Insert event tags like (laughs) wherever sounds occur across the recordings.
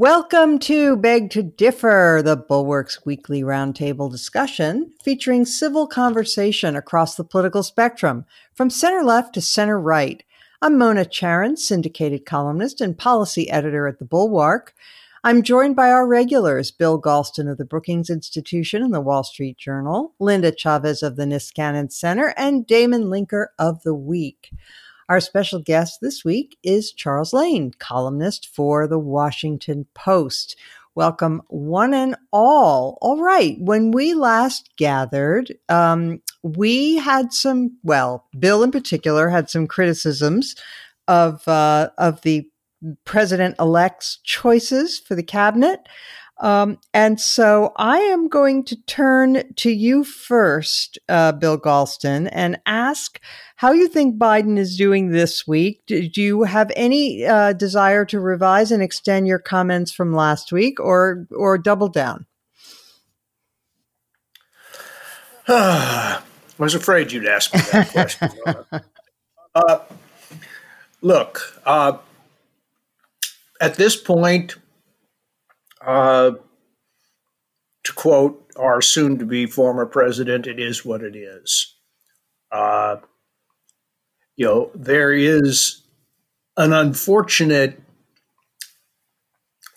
Welcome to Beg to Differ, the Bulwark's weekly roundtable discussion featuring civil conversation across the political spectrum, from center left to center right. I'm Mona Charen, syndicated columnist and policy editor at the Bulwark. I'm joined by our regulars, Bill Galston of the Brookings Institution and the Wall Street Journal, Linda Chavez of the Niskanen Center, and Damon Linker of The Week. Our special guest this week is Charles Lane, columnist for the Washington Post. Welcome, one and all. All right. When we last gathered, um, we had some, well, Bill in particular had some criticisms of, uh, of the president elect's choices for the cabinet. Um, and so I am going to turn to you first, uh, Bill Galston, and ask how you think Biden is doing this week. Do, do you have any uh, desire to revise and extend your comments from last week, or or double down? (sighs) I was afraid you'd ask me that question. uh, look, uh, at this point, uh, to quote our soon to be former president, it is what it is. Uh, you know, there is an unfortunate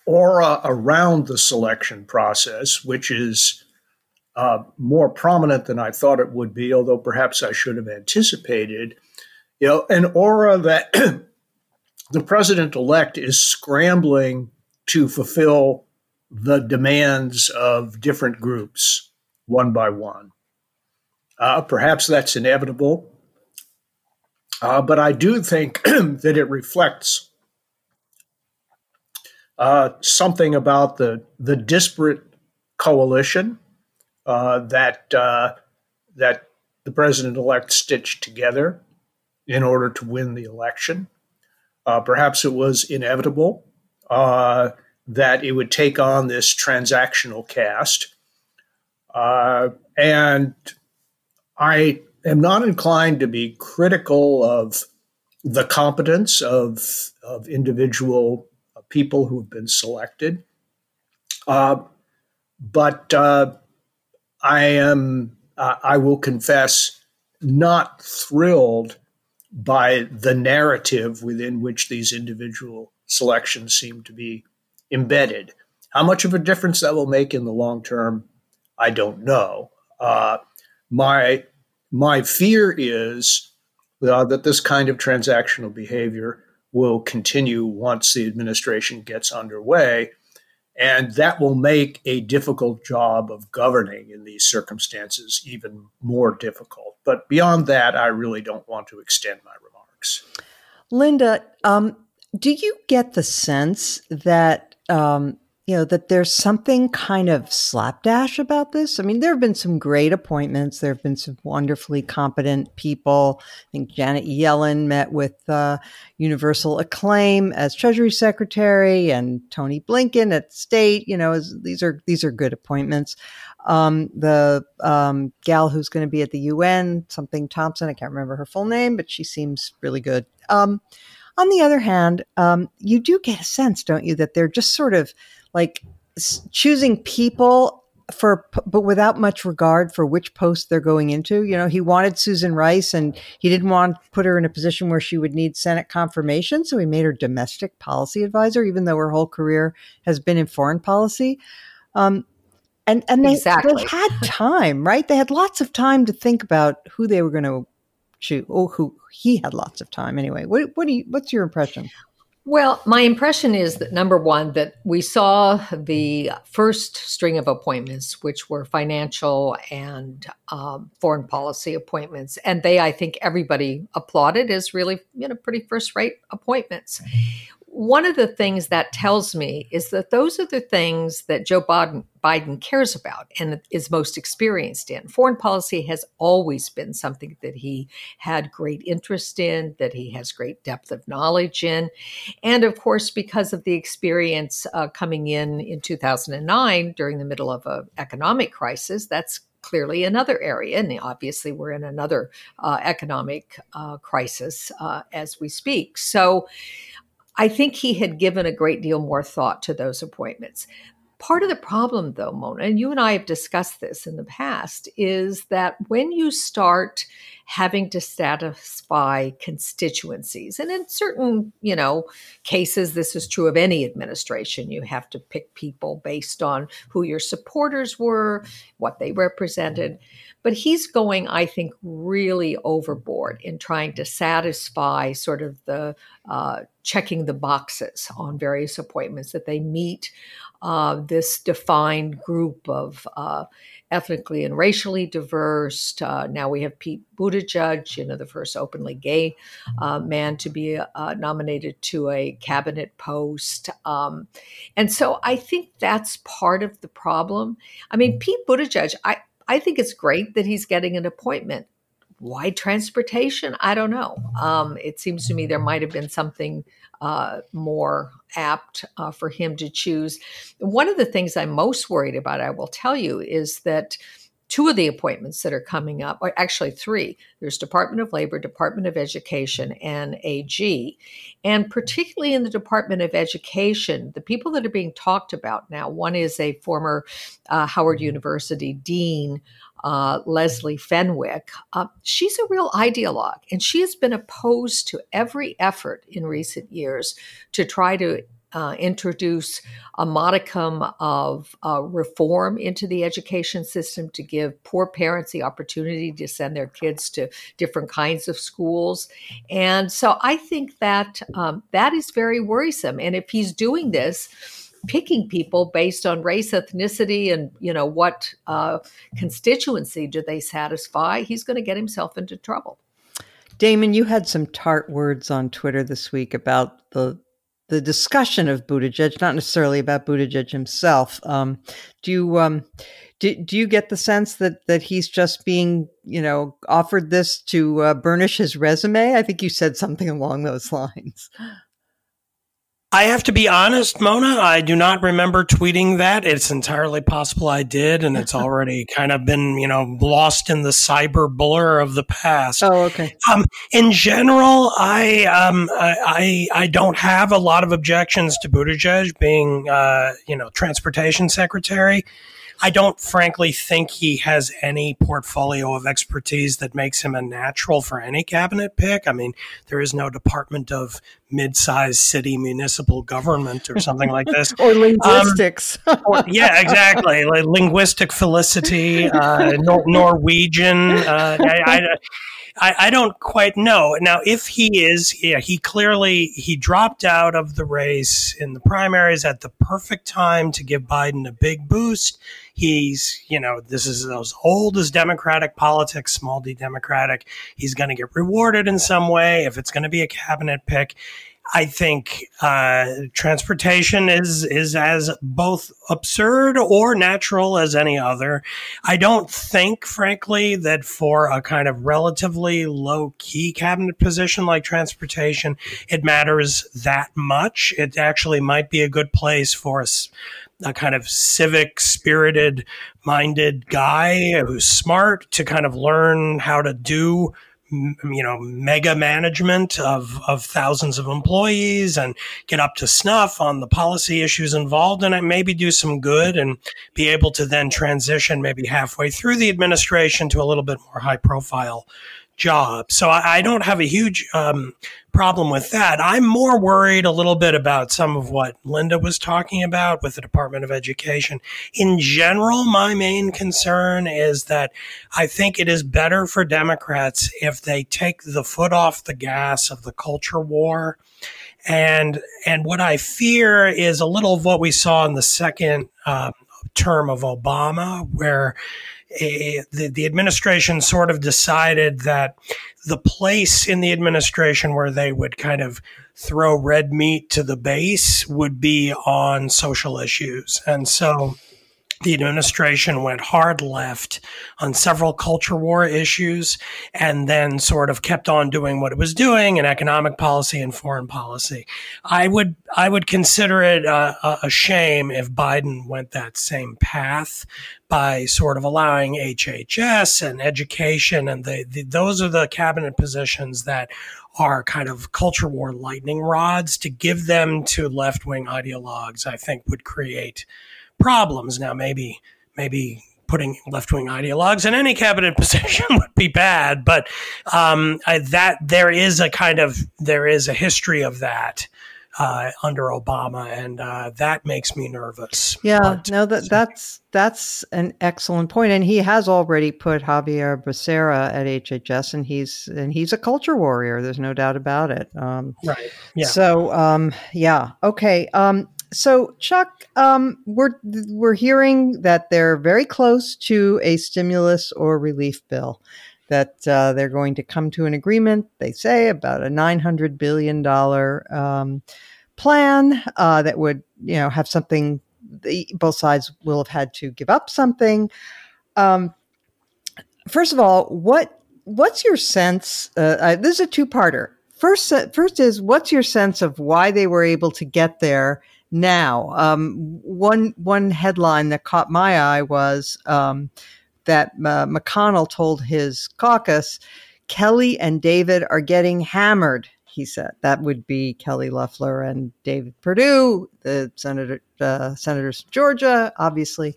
aura around the selection process, which is uh, more prominent than I thought it would be, although perhaps I should have anticipated. You know, an aura that (clears throat) the president elect is scrambling to fulfill the demands of different groups one by one. Uh, perhaps that's inevitable, uh, but I do think (clears throat) that it reflects uh, something about the the disparate coalition uh, that uh, that the president elect stitched together in order to win the election. Uh, perhaps it was inevitable that it would take on this transactional cast. Uh, and I am not inclined to be critical of the competence of, of individual people who have been selected. Uh, but uh, I am, uh, I will confess, not thrilled by the narrative within which these individual selections seem to be embedded. How much of a difference that will make in the long term, I don't know. Uh, my my fear is uh, that this kind of transactional behavior will continue once the administration gets underway, and that will make a difficult job of governing in these circumstances even more difficult. But beyond that, I really don't want to extend my remarks. Linda, um, do you get the sense that um, you know, that there's something kind of slapdash about this. I mean, there have been some great appointments. There have been some wonderfully competent people. I think Janet Yellen met with uh, universal acclaim as Treasury Secretary, and Tony Blinken at State. You know, is, these are these are good appointments. Um, the um, gal who's going to be at the UN, something Thompson, I can't remember her full name, but she seems really good. Um, on the other hand, um, you do get a sense, don't you, that they're just sort of like choosing people for but without much regard for which post they're going into. You know he wanted susan rice and he didn't want to put her in a position where she would need senate confirmation so he made her domestic policy advisor even though her whole career has been in foreign policy. Um, and and they, exactly. they had time right? They had lots of time to think about who they were going to shoot. Oh, who he had lots of time anyway. What what do you? What's your impression? Well, my impression is that number one, that we saw the first string of appointments, which were financial and um, foreign policy appointments, and they, I think, everybody applauded as really, you know, pretty first-rate appointments one of the things that tells me is that those are the things that Joe Biden, Biden, cares about and is most experienced in. Foreign policy has always been something that he had great interest in, that he has great depth of knowledge in. And of course, because of the experience uh, coming in in 2009 during the middle of an economic crisis, that's clearly another area. And obviously, we're in another uh, economic uh, crisis uh, as we speak. So, I think he had given a great deal more thought to those appointments. Part of the problem, though, Mona, and you and I have discussed this in the past, is that when you start having to satisfy constituencies, and in certain, you know, cases, this is true of any administration, you have to pick people based on who your supporters were, what they represented. But he's going, I think, really overboard in trying to satisfy sort of the uh, checking the boxes on various appointments that they meet uh, this defined group of uh, ethnically and racially diverse. Uh, now we have Pete Buttigieg, you know, the first openly gay uh, man to be uh, nominated to a cabinet post. Um, and so I think that's part of the problem. I mean, Pete Buttigieg, I, I think it's great that he's getting an appointment. Why transportation? I don't know. Um, it seems to me there might have been something uh, more apt uh, for him to choose. One of the things I'm most worried about, I will tell you, is that two of the appointments that are coming up, or actually three, there's Department of Labor, Department of Education, and AG. And particularly in the Department of Education, the people that are being talked about now, one is a former uh, Howard University dean uh, Leslie Fenwick, uh, she's a real ideologue, and she has been opposed to every effort in recent years to try to uh, introduce a modicum of uh, reform into the education system to give poor parents the opportunity to send their kids to different kinds of schools. And so I think that um, that is very worrisome. And if he's doing this, picking people based on race, ethnicity, and you know what uh, constituency do they satisfy, he's going to get himself into trouble. Damon, you had some tart words on Twitter this week about the the discussion of Buttigieg, not necessarily about Buttigieg himself. Um, do you um, do, do you get the sense that that he's just being you know offered this to uh, burnish his resume? I think you said something along those (laughs) lines. I have to be honest, Mona. I do not remember tweeting that. It's entirely possible I did, and it's (laughs) already kind of been, you know, lost in the cyber blur of the past. Oh, okay. Um, in general, I, um, I, I don't have a lot of objections to Buttigieg being, uh, you know, transportation secretary. I don't frankly think he has any portfolio of expertise that makes him a natural for any cabinet pick. I mean, there is no Department of mid-sized city municipal government or something like this, (laughs) or linguistics. Um, (laughs) or, yeah, exactly, like linguistic felicity, uh, Nor- Norwegian. Uh, I, I, I, I, don't quite know. Now, if he is, yeah, he clearly he dropped out of the race in the primaries at the perfect time to give Biden a big boost. He's, you know, this is as old as Democratic politics, small d Democratic. He's going to get rewarded in some way if it's going to be a cabinet pick. I think uh, transportation is is as both absurd or natural as any other. I don't think, frankly, that for a kind of relatively low key cabinet position like transportation, it matters that much. It actually might be a good place for us a kind of civic spirited minded guy who's smart to kind of learn how to do you know mega management of of thousands of employees and get up to snuff on the policy issues involved and maybe do some good and be able to then transition maybe halfway through the administration to a little bit more high profile job. So I, I don't have a huge um, problem with that. I'm more worried a little bit about some of what Linda was talking about with the Department of Education. In general, my main concern is that I think it is better for Democrats if they take the foot off the gas of the culture war. And and what I fear is a little of what we saw in the second uh, term of Obama, where a, the, the administration sort of decided that the place in the administration where they would kind of throw red meat to the base would be on social issues. And so the administration went hard left on several culture war issues and then sort of kept on doing what it was doing in economic policy and foreign policy. I would I would consider it a, a shame if Biden went that same path by sort of allowing HHS and education and the, the those are the cabinet positions that are kind of culture war lightning rods to give them to left wing ideologues. I think would create problems. Now, maybe maybe putting left wing ideologues in any cabinet (laughs) position would be bad, but um, I, that there is a kind of there is a history of that. Uh, under Obama, and uh, that makes me nervous. Yeah, but, no, that that's that's an excellent point, and he has already put Xavier Becerra at HHS, and he's and he's a culture warrior. There's no doubt about it. Um, right. Yeah. So, um, yeah. Okay. Um, so, Chuck, um, we're we're hearing that they're very close to a stimulus or relief bill. That uh, they're going to come to an agreement. They say about a nine hundred billion dollar um, plan uh, that would, you know, have something. The, both sides will have had to give up something. Um, first of all, what what's your sense? Uh, uh this is a two parter. First, uh, first is what's your sense of why they were able to get there now. Um, one one headline that caught my eye was um, that uh, McConnell told his caucus, Kelly and David are getting hammered. He said that would be Kelly Loeffler and David Perdue, the senator uh, senators from Georgia, obviously.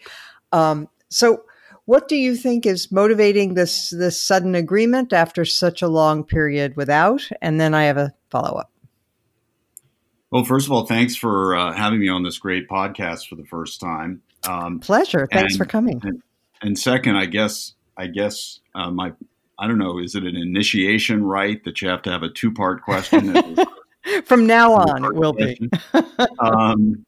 Um, so, what do you think is motivating this this sudden agreement after such a long period without? And then I have a follow up. Well, first of all, thanks for uh, having me on this great podcast for the first time. Um, Pleasure. Thanks and, for coming. And, and, second, I guess, I guess uh, my, I don't know, is it an initiation right that you have to have a two part question? (laughs) From now on, it will question. be. um,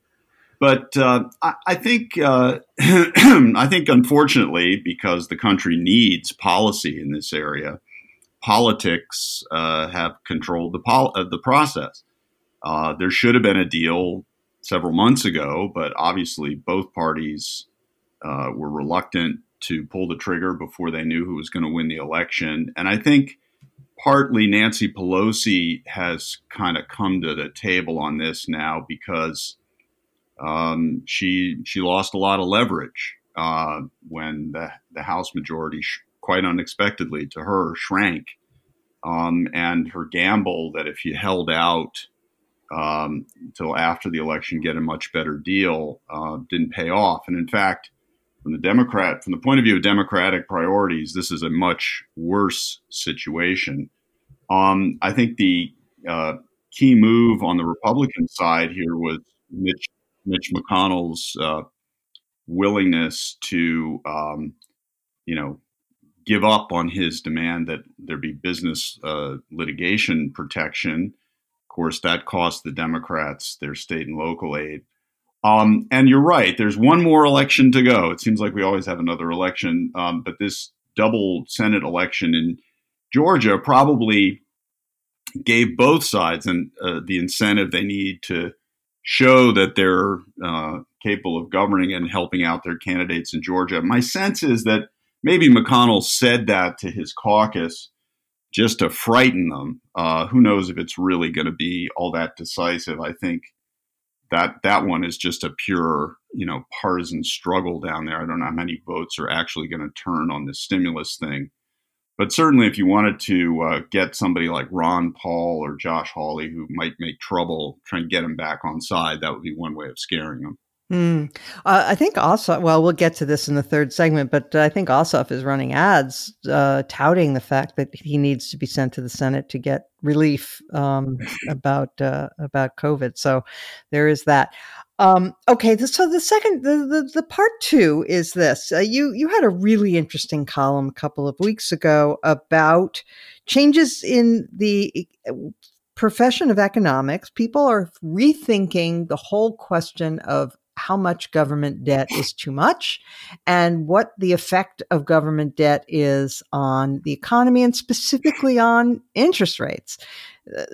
but uh, I, I, think, uh, (clears throat) I think, unfortunately, because the country needs policy in this area, politics uh, have controlled the pol- uh, the process. Uh, there should have been a deal several months ago, but obviously both parties uh, were reluctant to pull the trigger before they knew who was going to win the election. And I think partly Nancy Pelosi has kind of come to the table on this now because um, she she lost a lot of leverage uh, when the the House majority, sh- quite unexpectedly to her, shrank. Um, and her gamble that if you held out um, until after the election get a much better deal uh, didn't pay off. And in fact, from the Democrat, from the point of view of Democratic priorities, this is a much worse situation. Um, I think the uh, key move on the Republican side here was Mitch, Mitch McConnell's uh, willingness to, um, you know, give up on his demand that there be business uh, litigation protection Of course, that cost the Democrats their state and local aid. Um, and you're right. There's one more election to go. It seems like we always have another election, um, but this double Senate election in Georgia probably gave both sides and uh, the incentive they need to show that they're uh, capable of governing and helping out their candidates in Georgia. My sense is that maybe McConnell said that to his caucus just to frighten them. Uh, who knows if it's really going to be all that decisive? I think that that one is just a pure, you know, partisan struggle down there. I don't know how many votes are actually going to turn on this stimulus thing. But certainly, if you wanted to uh, get somebody like Ron Paul or Josh Hawley who might make trouble, trying to get him back on side, that would be one way of scaring them. Mm. Uh, I think also, well, we'll get to this in the third segment, but I think Ossoff is running ads uh, touting the fact that he needs to be sent to the Senate to get relief um, about uh, about COVID. So there is that. Um, okay, so the second, the, the, the part two is this. Uh, you you had a really interesting column a couple of weeks ago about changes in the profession of economics. People are rethinking the whole question of how much government debt is too much and what the effect of government debt is on the economy and specifically on interest rates.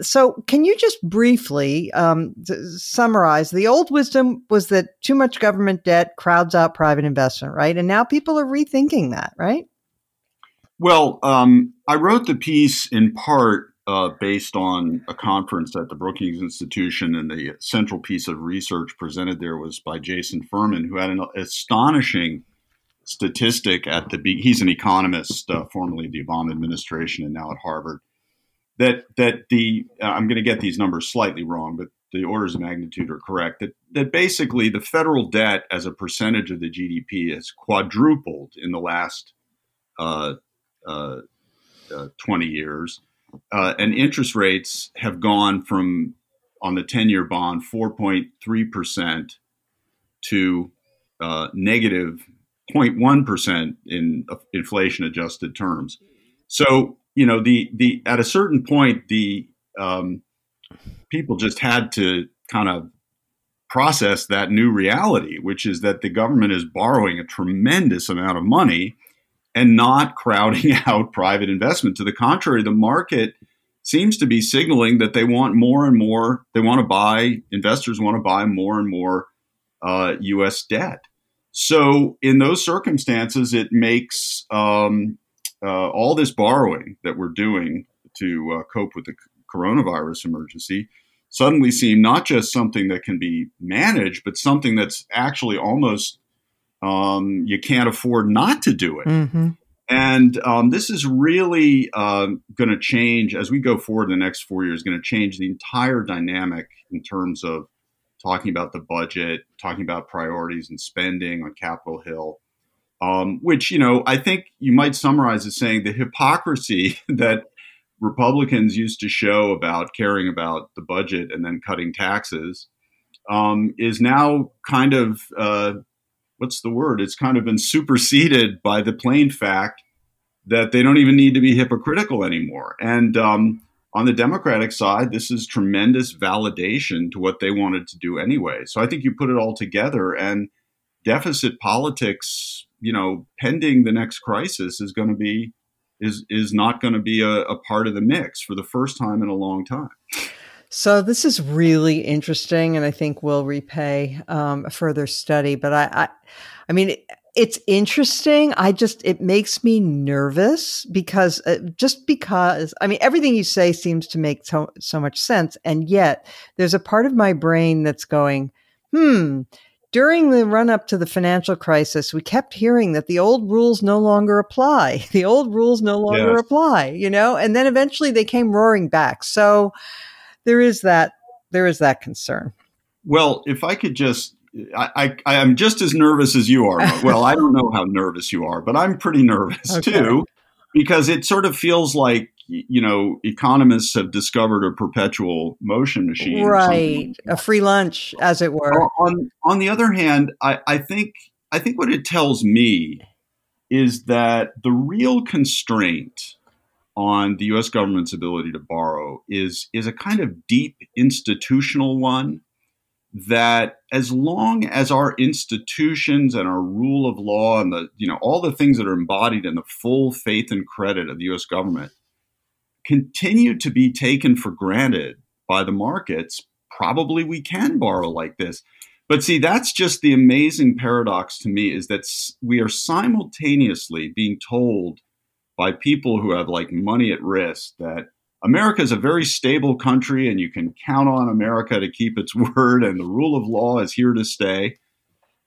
So, can you just briefly um, summarize? The old wisdom was that too much government debt crowds out private investment, right? And now people are rethinking that, right? Well, um, I wrote the piece in part uh, based on a conference at the Brookings Institution, and the central piece of research presented there was by Jason Furman, who had an astonishing statistic at the he's an economist uh, formerly the Obama administration and now at Harvard that that the uh, I'm going to get these numbers slightly wrong but the orders of magnitude are correct that that basically the federal debt as a percentage of the GDP has quadrupled in the last uh, uh, uh 20 years uh, and interest rates have gone from on the 10 year bond 4.3% to negative 0.1% in inflation adjusted terms. So, you know, the, the, at a certain point, the, um, people just had to kind of process that new reality, which is that the government is borrowing a tremendous amount of money and not crowding (laughs) out private investment. To the contrary, the market seems to be signaling that they want more and more, they want to buy, investors want to buy more and more uh, US debt. So, in those circumstances, it makes um, uh, all this borrowing that we're doing to uh, cope with the coronavirus emergency suddenly seem not just something that can be managed, but something that's actually almost um, you can't afford not to do it. Mm-hmm. And um, this is really uh, going to change as we go forward in the next four years, going to change the entire dynamic in terms of talking about the budget, talking about priorities and spending on Capitol Hill, um, which, you know, I think you might summarize as saying the hypocrisy (laughs) that Republicans used to show about caring about the budget and then cutting taxes um, is now kind of, uh, what's the word? It's kind of been superseded by the plain fact that they don't even need to be hypocritical anymore. And, um, on the Democratic side, this is tremendous validation to what they wanted to do anyway. So I think you put it all together and deficit politics, you know, pending the next crisis is going to be is is not going to be a, a part of the mix for the first time in a long time. So this is really interesting, and I think will repay um, a further study. But I, I, I mean, it's interesting. I just, it makes me nervous because uh, just because, I mean, everything you say seems to make so, so much sense. And yet there's a part of my brain that's going, hmm, during the run up to the financial crisis, we kept hearing that the old rules no longer apply. (laughs) The old rules no longer yes. apply, you know, and then eventually they came roaring back. So there is that, there is that concern. Well, if I could just I, I, am just as nervous as you are. (laughs) Well, I don't know how nervous you are, but I'm pretty nervous okay. too, because it sort of feels like you know economists have discovered a perpetual motion machine, right? Like a free lunch, as it were. On on the other hand, I, I think I think what it tells me is that the real constraint on the U.S. government's ability to borrow is is a kind of deep institutional one that as long as our institutions and our rule of law and the you know all the things that are embodied in the full faith and credit of the US government continue to be taken for granted by the markets probably we can borrow like this but see that's just the amazing paradox to me is that we are simultaneously being told by people who have like money at risk that America is a very stable country, and you can count on America to keep its (laughs) word, and the rule of law is here to stay.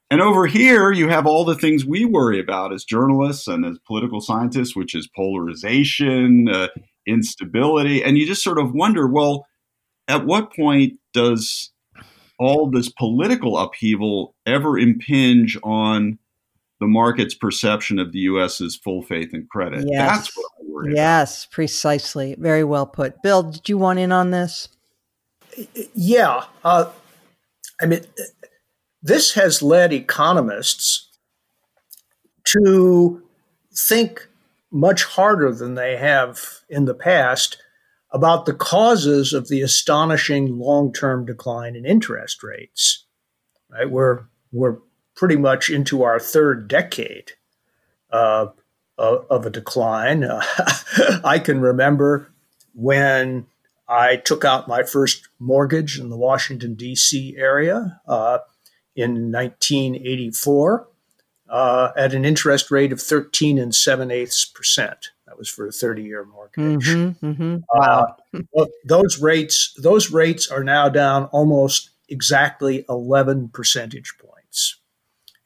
And over here, you have all the things we worry about as journalists and as political scientists, which is polarization, uh, instability. And you just sort of wonder well, at what point does all this political upheaval ever impinge on the market's perception of the U.S.'s full faith and credit. Yes. That's what I worry Yes, about. precisely. Very well put. Bill, did you want in on this? Yeah. Uh, I mean, this has led economists to think much harder than they have in the past about the causes of the astonishing long-term decline in interest rates. Right? We're we're pretty much into our third decade uh, of, of, a decline. Uh, (laughs) I can remember when I took out my first mortgage in the Washington, D.C. area uh, in 1984 uh, at an interest rate of 13 and 7 eighths percent. That was for a 30 year mortgage. Mm-hmm, mm-hmm. Wow. Uh, those rates, those rates are now down almost exactly 11 percentage points.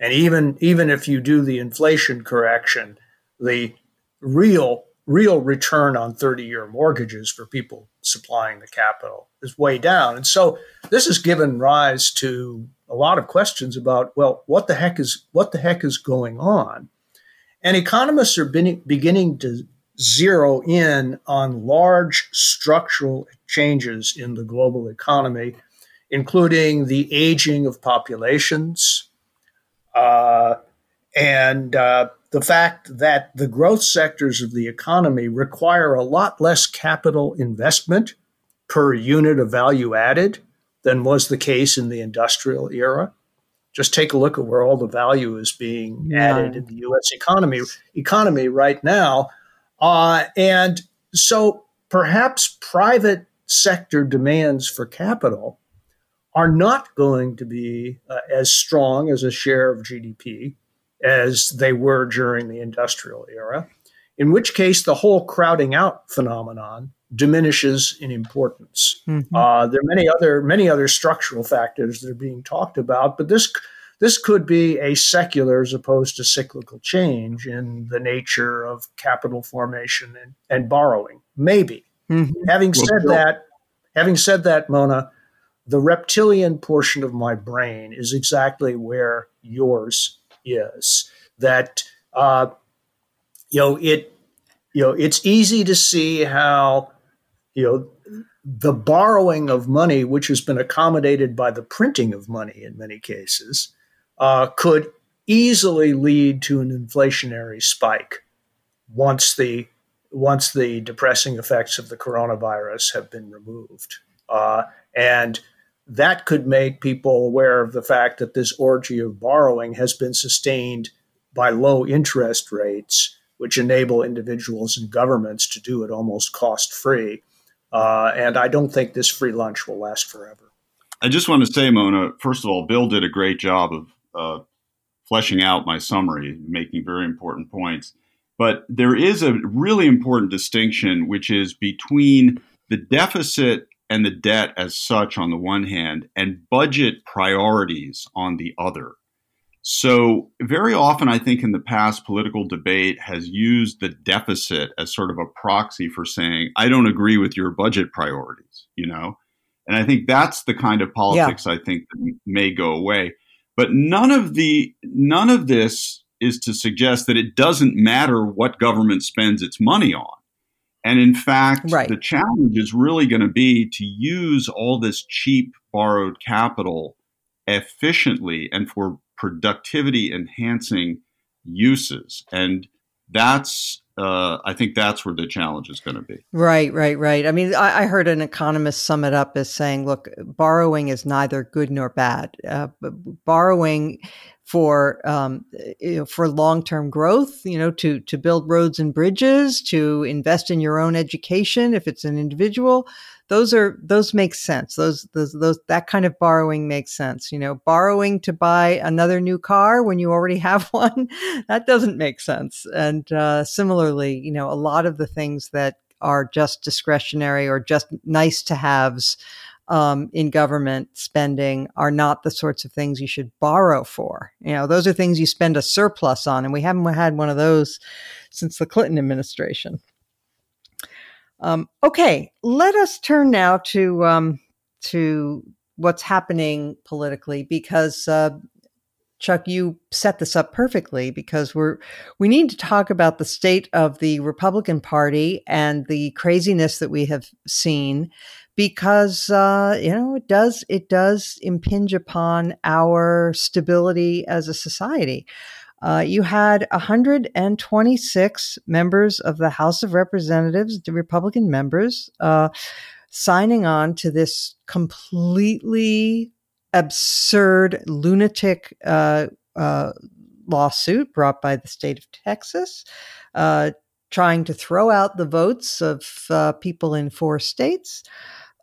And even, even if you do the inflation correction, the real real return on 30 year mortgages for people supplying the capital is way down. And so this has given rise to a lot of questions about, well, what the heck is, what the heck is going on? And economists are beginning to zero in on large structural changes in the global economy, including the aging of populations, uh, and uh, the fact that the growth sectors of the economy require a lot less capital investment per unit of value added than was the case in the industrial era. Just take a look at where all the value is being yeah. added in the U.S. economy economy right now, uh, and so perhaps private sector demands for capital are not going to be uh, as strong as a share of GDP as they were during the industrial era, in which case the whole crowding out phenomenon diminishes in importance. Mm-hmm. Uh, there are many other many other structural factors that are being talked about, but this this could be a secular as opposed to cyclical change in the nature of capital formation and, and borrowing. Maybe. Mm-hmm. Having well, said that, having said that, Mona, the reptilian portion of my brain is exactly where yours is that uh, you know it you know it's easy to see how you know the borrowing of money, which has been accommodated by the printing of money in many cases, uh, could easily lead to an inflationary spike once the once the depressing effects of the coronavirus have been removed. Uh, and that could make people aware of the fact that this orgy of borrowing has been sustained by low interest rates, which enable individuals and governments to do it almost cost free. Uh, and I don't think this free lunch will last forever. I just want to say, Mona, first of all, Bill did a great job of uh, fleshing out my summary, making very important points. But there is a really important distinction, which is between the deficit and the debt as such on the one hand, and budget priorities on the other. So, very often, I think in the past, political debate has used the deficit as sort of a proxy for saying, I don't agree with your budget priorities, you know? And I think that's the kind of politics yeah. I think may go away. But none of the none of this is to suggest that it doesn't matter what government spends its money on. And in fact, right. the challenge is really going to be to use all this cheap borrowed capital efficiently and for productivity enhancing uses. And that's, uh, I think that's where the challenge is going to be. Right, right, right. I mean, I, I, heard an economist sum it up as saying, look, borrowing is neither good nor bad. Uh, borrowing for um, you know, for long term growth, you know, to to build roads and bridges, to invest in your own education if it's an individual. Those are those make sense. Those those those that kind of borrowing makes sense. You know, borrowing to buy another new car when you already (laughs) have one, that doesn't make sense. And uh, similarly, you know, a lot of the things that are just discretionary or just nice to haves um, in government spending are not the sorts of things you should borrow for. You know, those are things you spend a surplus on, and we haven't had one of those since the Clinton administration. Um, okay, let us turn now to um, to what's happening politically because uh, Chuck, you set this up perfectly because we're we need to talk about the state of the Republican Party and the craziness that we have seen because uh, you know it does it does impinge upon our stability as a society. Uh, you had 126 members of the House of Representatives, the Republican members, uh, signing on to this completely absurd, lunatic uh, uh lawsuit brought by the state of Texas uh, trying to throw out the votes of uh, people in four states.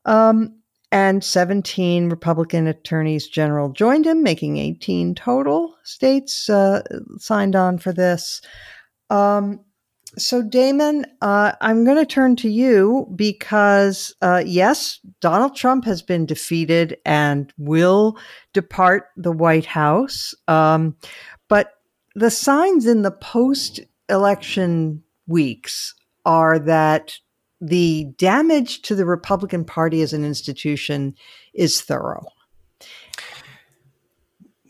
Um, and 17 Republican attorneys general joined him, making 18 total states uh, signed on for this. Um, so, Damon, uh, I'm going to turn to you because, uh, yes, Donald Trump has been defeated and will depart the White House. Um, but the signs in the post election weeks are that the damage to the Republican Party as an institution is thorough.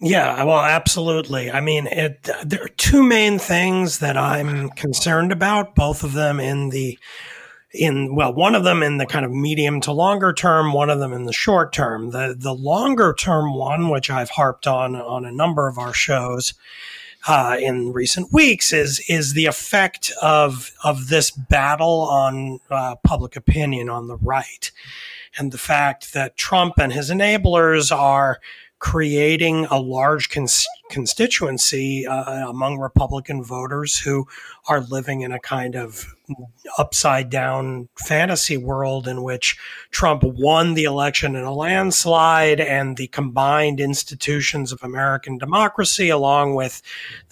Yeah, well, absolutely. I mean, it, there are two main things that I'm concerned about, both of them in the in well, one of them in the kind of medium to longer term, one of them in the short term. The the longer term one, which I've harped on on a number of our shows, uh, in recent weeks is is the effect of of this battle on uh, public opinion on the right, and the fact that Trump and his enablers are creating a large cons- constituency uh, among Republican voters who are living in a kind of upside down fantasy world in which Trump won the election in a landslide and the combined institutions of American democracy, along with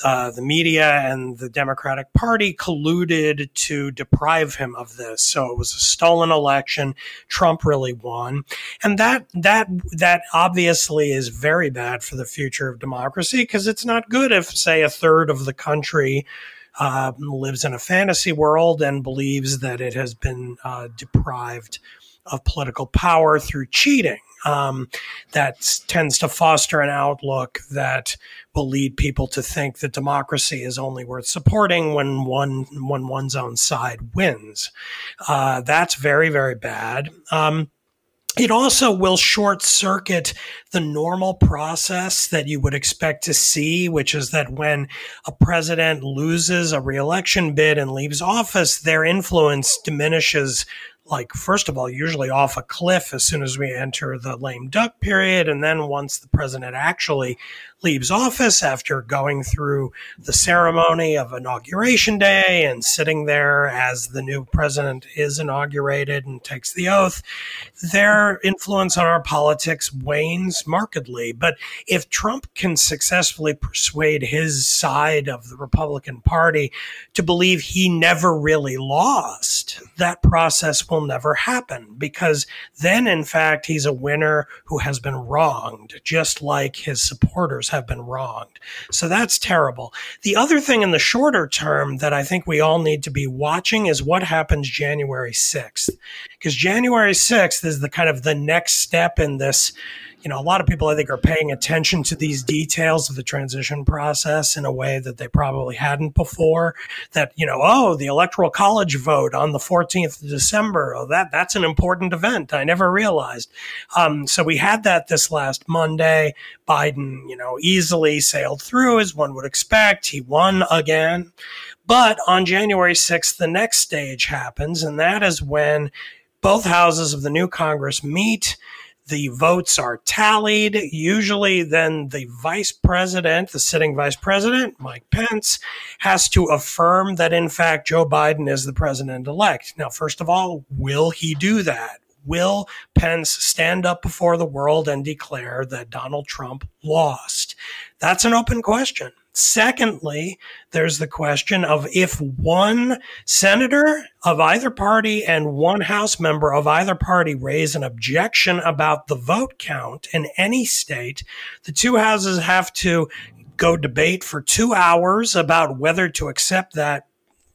uh, the media and the Democratic Party, colluded to deprive him of this. So it was a stolen election. Trump really won. And that, that, that obviously is very bad for the future of democracy because it's not good if, say, a third of the country uh, lives in a fantasy world and believes that it has been uh, deprived of political power through cheating. Um, that tends to foster an outlook that will lead people to think that democracy is only worth supporting when one when one's own side wins. Uh, that's very very bad. Um, it also will short circuit the normal process that you would expect to see, which is that when a president loses a reelection bid and leaves office, their influence diminishes like first of all usually off a cliff as soon as we enter the lame duck period and then once the president actually leaves office after going through the ceremony of inauguration day and sitting there as the new president is inaugurated and takes the oath their influence on our politics wanes markedly. But if trump can successfully persuade his side of the republican party to believe he never really lost that process will never happen because then, in fact, he's a winner who has been wronged, just like his supporters have been wronged. So that's terrible. The other thing in the shorter term that I think we all need to be watching is what happens January 6th. Because January 6th is the kind of the next step in this you know, a lot of people I think are paying attention to these details of the transition process in a way that they probably hadn't before. That, you know, oh, the electoral college vote on the 14th of December. Oh, that, that's an important event. I never realized. Um, so we had that this last Monday. Biden, you know, easily sailed through as one would expect. He won again. But on January 6th, the next stage happens, and that is when both houses of the new Congress meet the votes are tallied. Usually, then the vice president, the sitting vice president, Mike Pence, has to affirm that, in fact, Joe Biden is the president elect. Now, first of all, will he do that? Will Pence stand up before the world and declare that Donald Trump lost? That's an open question. Secondly, there's the question of if one senator of either party and one House member of either party raise an objection about the vote count in any state, the two houses have to go debate for two hours about whether to accept that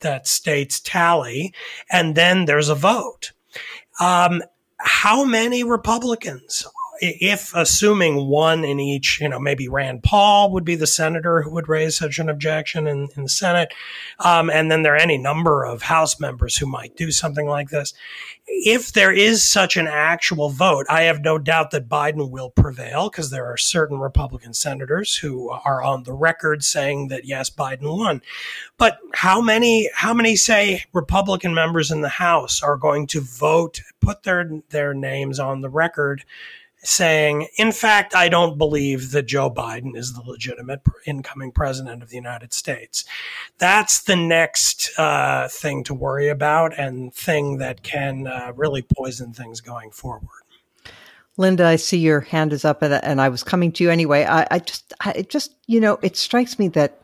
that state's tally, and then there's a vote. Um, how many Republicans if assuming one in each, you know, maybe Rand Paul would be the senator who would raise such an objection in, in the Senate, um, and then there are any number of House members who might do something like this. If there is such an actual vote, I have no doubt that Biden will prevail because there are certain Republican senators who are on the record saying that yes, Biden won. But how many, how many say Republican members in the House are going to vote, put their their names on the record? Saying, in fact, I don't believe that Joe Biden is the legitimate incoming president of the United States. That's the next uh, thing to worry about and thing that can uh, really poison things going forward. Linda, I see your hand is up, and, I was coming to you anyway. I, I just, I just, you know, it strikes me that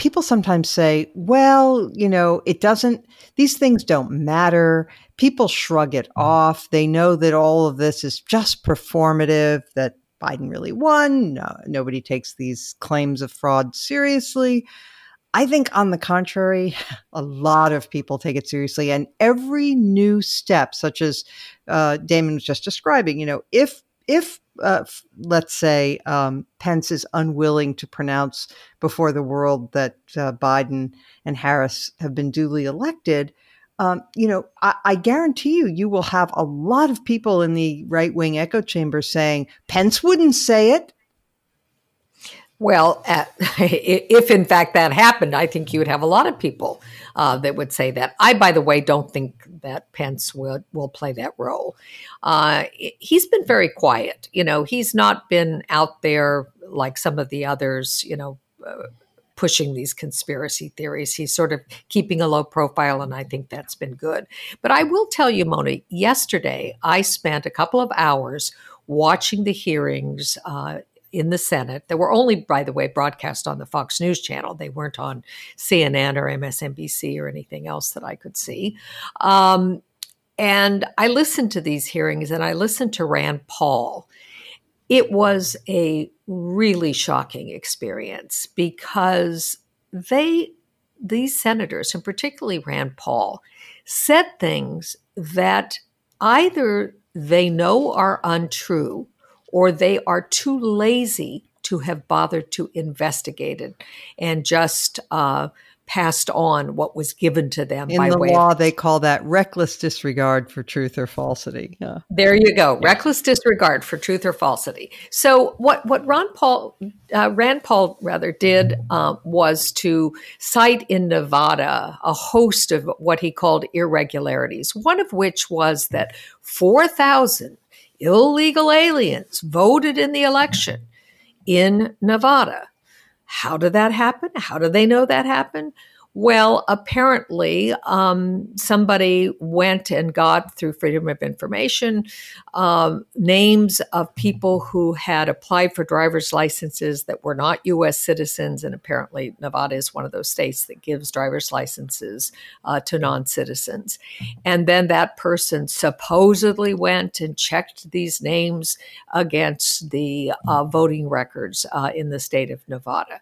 people sometimes say, well, you know, it doesn't, these things don't matter. People shrug it off. They know that all of this is just performative, that Biden really won. No, nobody takes these claims of fraud seriously. I think, on the contrary, (laughs) a lot of people take it seriously. And every new step, such as uh, Damon was just describing, you know, if if uh, let's say um, Pence is unwilling to pronounce before the world that uh, Biden and Harris have been duly elected, um, you know, I, I, guarantee you, you will have a lot of people in the right wing echo chamber saying Pence wouldn't say it. Well, uh, (laughs) if in fact that happened, I think you would have a lot of people uh, that would say that. I, by the way, don't think that Pence will will play that role. Uh, he's been very quiet. You know, he's not been out there like some of the others. You know. Uh, pushing these conspiracy theories. He's sort of keeping a low profile, and I think that's been good. But I will tell you, Mona, yesterday I spent a couple of hours watching the hearings uh, in the Senate that were only, by the way, broadcast on the Fox News channel. They weren't on CNN or MSNBC or anything else that I could see. Um, and I listened to these hearings and I listened to Rand Paul. It was a really shocking experience because they, these senators, and particularly Rand Paul, said things that either they know are untrue or they are too lazy to have bothered to investigate it and just uh, passed on what was given to them in by the way law of, they call that reckless disregard for truth or falsity yeah. there you go yeah. reckless disregard for truth or falsity so what what ron paul uh, rand paul rather did uh, was to cite in nevada a host of what he called irregularities one of which was that 4000 illegal aliens voted in the election in Nevada. How did that happen? How do they know that happened? Well, apparently, um, somebody went and got through Freedom of Information um, names of people who had applied for driver's licenses that were not U.S. citizens. And apparently, Nevada is one of those states that gives driver's licenses uh, to non citizens. And then that person supposedly went and checked these names against the uh, voting records uh, in the state of Nevada.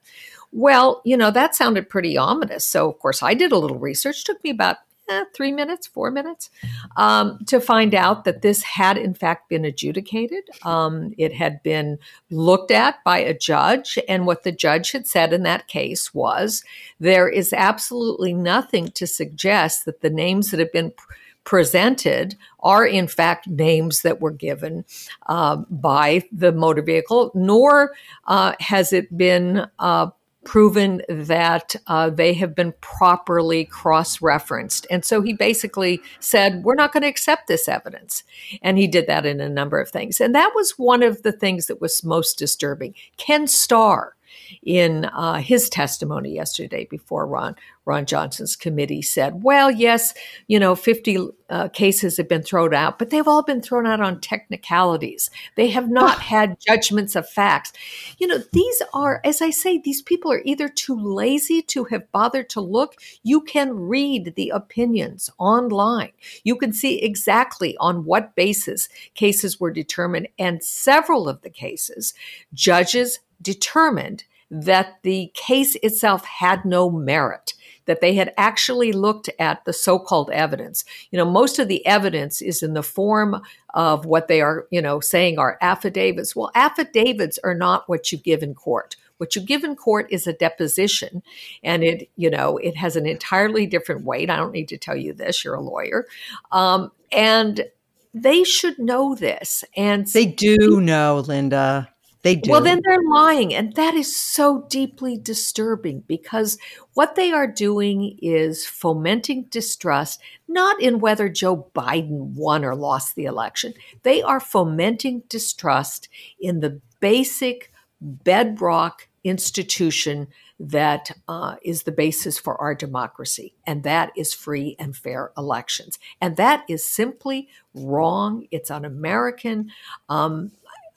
Well, you know, that sounded pretty ominous. So, of course, I did a little research. It took me about eh, three minutes, four minutes um, to find out that this had, in fact, been adjudicated. Um, it had been looked at by a judge. And what the judge had said in that case was there is absolutely nothing to suggest that the names that have been pr- presented are in fact names that were given uh, by the motor vehicle, nor uh, has it been uh, proven that uh, they have been properly cross referenced. And so he basically said, We're not going to accept this evidence. And he did that in a number of things. And that was one of the things that was most disturbing. Ken Starr, in uh, his testimony yesterday before Ron Ron Johnson's committee said, well, yes, you know, 50 uh, cases have been thrown out, but they've all been thrown out on technicalities. They have not had judgments of facts. You know, these are, as I say, these people are either too lazy to have bothered to look. You can read the opinions online. You can see exactly on what basis cases were determined. And several of the cases, judges determined that the case itself had no merit that they had actually looked at the so-called evidence. You know, most of the evidence is in the form of what they are, you know, saying are affidavits. Well, affidavits are not what you give in court. What you give in court is a deposition, and it, you know, it has an entirely different weight. I don't need to tell you this; you're a lawyer, um, and they should know this. And they do know, Linda. They do. Well, then they're lying. And that is so deeply disturbing because what they are doing is fomenting distrust, not in whether Joe Biden won or lost the election. They are fomenting distrust in the basic bedrock institution that uh, is the basis for our democracy, and that is free and fair elections. And that is simply wrong. It's un American. Um,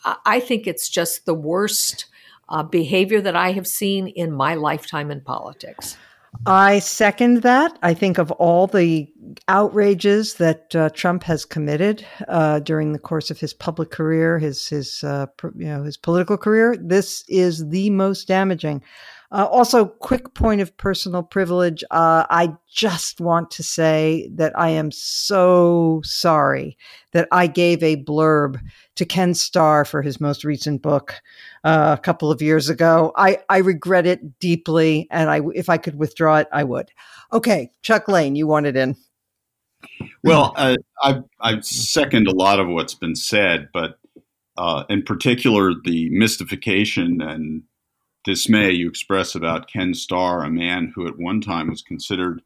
I think it's just the worst uh, behavior that I have seen in my lifetime in politics. I second that. I think of all the outrages that uh, Trump has committed uh, during the course of his public career, his his uh, you know his political career, this is the most damaging. Uh, also, quick point of personal privilege. Uh, I just want to say that I am so sorry that I gave a blurb to Ken Starr for his most recent book uh, a couple of years ago. I, I regret it deeply, and I if I could withdraw it, I would. Okay, Chuck Lane, you wanted in. Well, uh, I, I second a lot of what's been said, but uh, in particular, the mystification and dismay you express about Ken Starr, a man who at one time was considered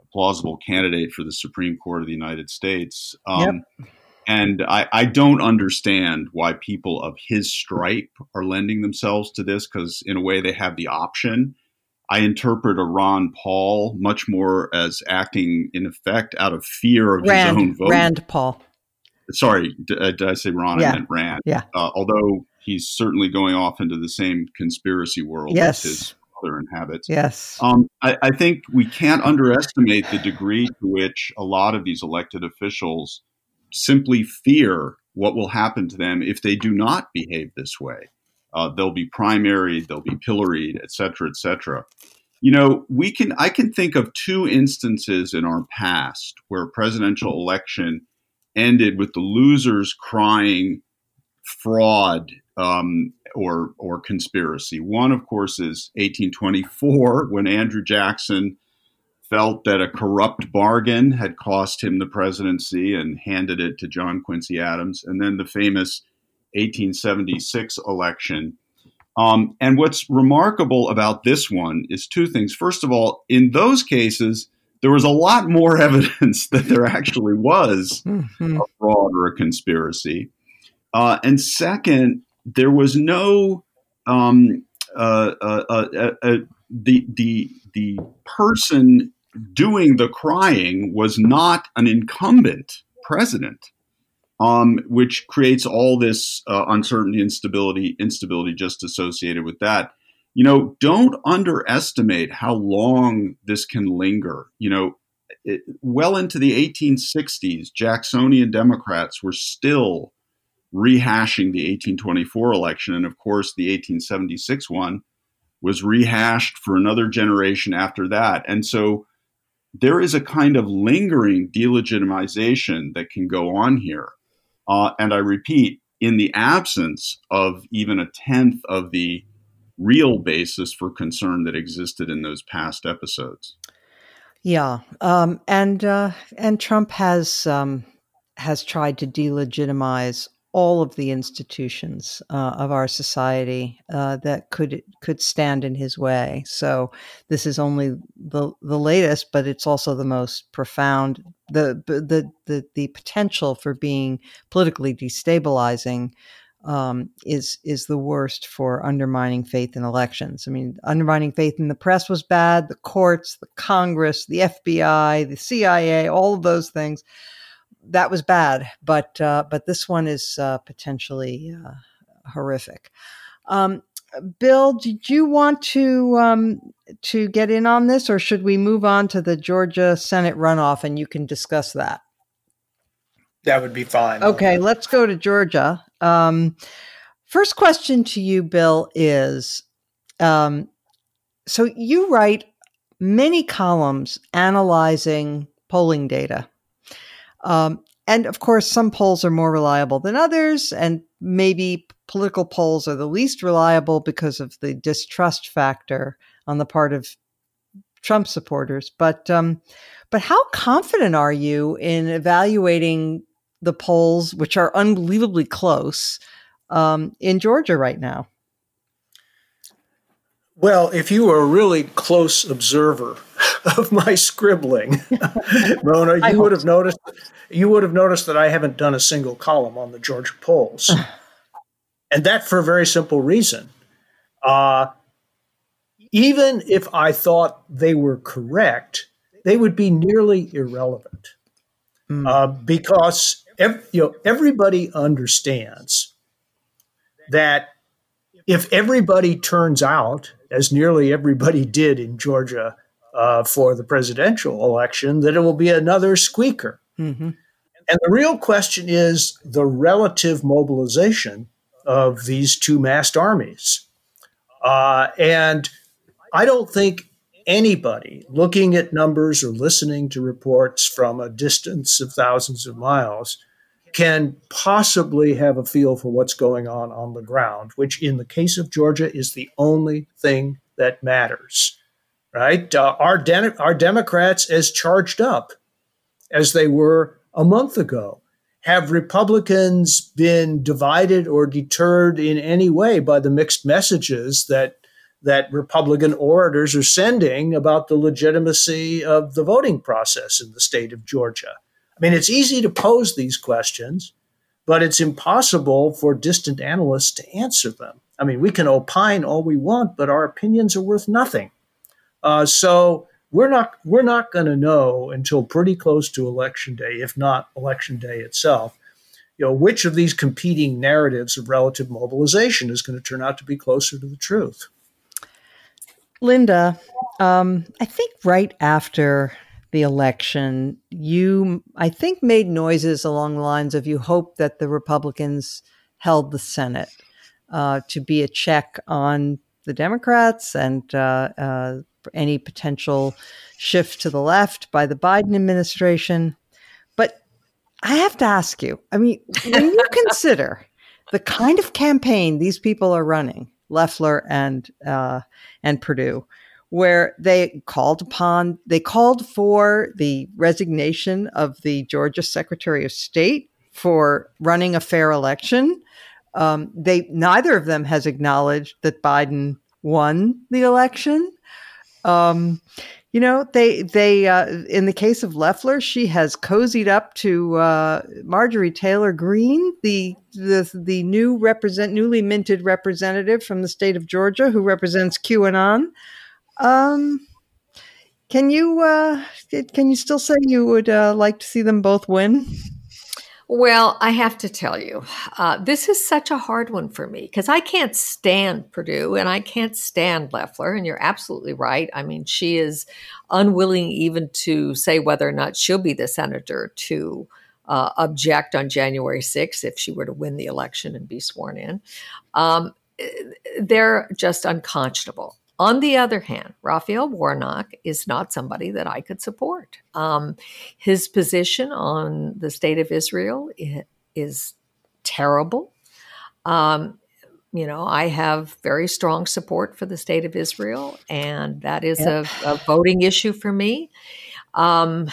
a plausible candidate for the Supreme Court of the United States. Um, yep. And I, I, don't understand why people of his stripe are lending themselves to this because, in a way, they have the option. I interpret a Ron Paul much more as acting, in effect, out of fear of Rand, his own vote. Rand Paul. Sorry, did, uh, did I say Ron? Yeah. I meant Rand. Yeah. Uh, although he's certainly going off into the same conspiracy world yes. as his father inhabits. Yes. Um, I, I, think we can't underestimate the degree to which a lot of these elected officials simply fear what will happen to them if they do not behave this way. Uh, they'll be primaried, they'll be pilloried, et cetera, et cetera. You know, we can. I can think of two instances in our past where a presidential election ended with the losers crying fraud um, or or conspiracy. One, of course, is 1824 when Andrew Jackson felt that a corrupt bargain had cost him the presidency and handed it to John Quincy Adams, and then the famous 1876 election. Um, and what's remarkable about this one is two things. First of all, in those cases, there was a lot more (laughs) evidence that there actually was mm-hmm. a fraud or a conspiracy. Uh, and second, there was no um, uh, uh, uh, uh, the the the person doing the crying was not an incumbent president, um, which creates all this uh, uncertainty, instability, instability just associated with that. You know, don't underestimate how long this can linger. You know, it, well into the 1860s, Jacksonian Democrats were still rehashing the 1824 election. And of course, the 1876 one was rehashed for another generation after that. And so there is a kind of lingering delegitimization that can go on here. Uh, and I repeat, in the absence of even a tenth of the real basis for concern that existed in those past episodes. Yeah, um, and uh, and Trump has um, has tried to delegitimize all of the institutions uh, of our society uh, that could could stand in his way. So this is only the the latest, but it's also the most profound. The the the the potential for being politically destabilizing um, is is the worst for undermining faith in elections. I mean, undermining faith in the press was bad. The courts, the Congress, the FBI, the CIA, all of those things that was bad, but uh, but this one is uh, potentially uh, horrific. Um, Bill, did you want to um, to get in on this, or should we move on to the Georgia Senate runoff and you can discuss that? That would be fine. Okay, let's go to Georgia. Um, first question to you, Bill, is um, so you write many columns analyzing polling data um, and of course, some polls are more reliable than others, and maybe political polls are the least reliable because of the distrust factor on the part of Trump supporters. But um, but how confident are you in evaluating the polls, which are unbelievably close, um, in Georgia right now? Well, if you were a really close observer of my scribbling, (laughs) Mona, you would have noticed you would have noticed that I haven't done a single column on the Georgia polls, (laughs) and that for a very simple reason. Uh, even if I thought they were correct, they would be nearly irrelevant mm. uh, because ev- you know everybody understands that if everybody turns out as nearly everybody did in Georgia uh, for the presidential election, that it will be another squeaker. Mm-hmm. And the real question is the relative mobilization of these two massed armies. Uh, and I don't think anybody looking at numbers or listening to reports from a distance of thousands of miles can possibly have a feel for what's going on on the ground, which in the case of Georgia is the only thing that matters, right? Uh, our, de- our Democrats, as charged up as they were a month ago, have Republicans been divided or deterred in any way by the mixed messages that that Republican orators are sending about the legitimacy of the voting process in the state of Georgia? I mean, it's easy to pose these questions, but it's impossible for distant analysts to answer them. I mean, we can opine all we want, but our opinions are worth nothing. Uh, so we're not we're not going to know until pretty close to election day, if not election day itself. You know, which of these competing narratives of relative mobilization is going to turn out to be closer to the truth? Linda, um, I think right after the election, you, I think, made noises along the lines of you hope that the Republicans held the Senate uh, to be a check on the Democrats and uh, uh, any potential shift to the left by the Biden administration. But I have to ask you I mean, when you (laughs) consider the kind of campaign these people are running, Loeffler and, uh, and Perdue, where they called upon, they called for the resignation of the Georgia Secretary of State for running a fair election. Um, they neither of them has acknowledged that Biden won the election. Um, you know, they they uh, in the case of Loeffler, she has cozied up to uh, Marjorie Taylor Greene, the the the new represent newly minted representative from the state of Georgia who represents QAnon. Um, can you uh, can you still say you would uh, like to see them both win? Well, I have to tell you, uh, this is such a hard one for me because I can't stand Perdue and I can't stand Loeffler. And you're absolutely right. I mean, she is unwilling even to say whether or not she'll be the senator to uh, object on January 6th if she were to win the election and be sworn in. Um, they're just unconscionable. On the other hand, Raphael Warnock is not somebody that I could support. Um, his position on the state of Israel is terrible. Um, you know, I have very strong support for the state of Israel, and that is yep. a, a, voting issue for me. Um,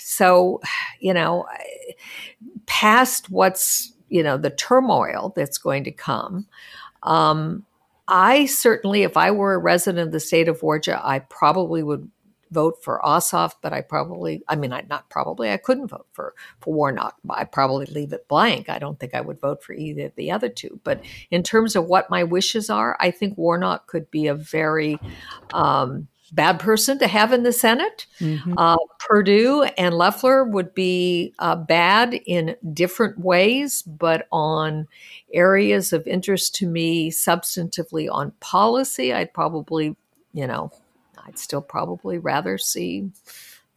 so, you know, past what's, you know, the turmoil that's going to come, um, I certainly, if I were a resident of the state of Georgia, I probably would vote for Ossoff, but I probably, I mean, I not probably, I couldn't vote for for Warnock. I probably leave it blank. I don't think I would vote for either of the other two. But in terms of what my wishes are, I think Warnock could be a very um, bad person to have in the Senate. Mm-hmm. Uh, Perdue and Loeffler would be uh, bad in different ways, but on areas of interest to me, substantively on policy, I'd probably, you know, I'd still probably rather see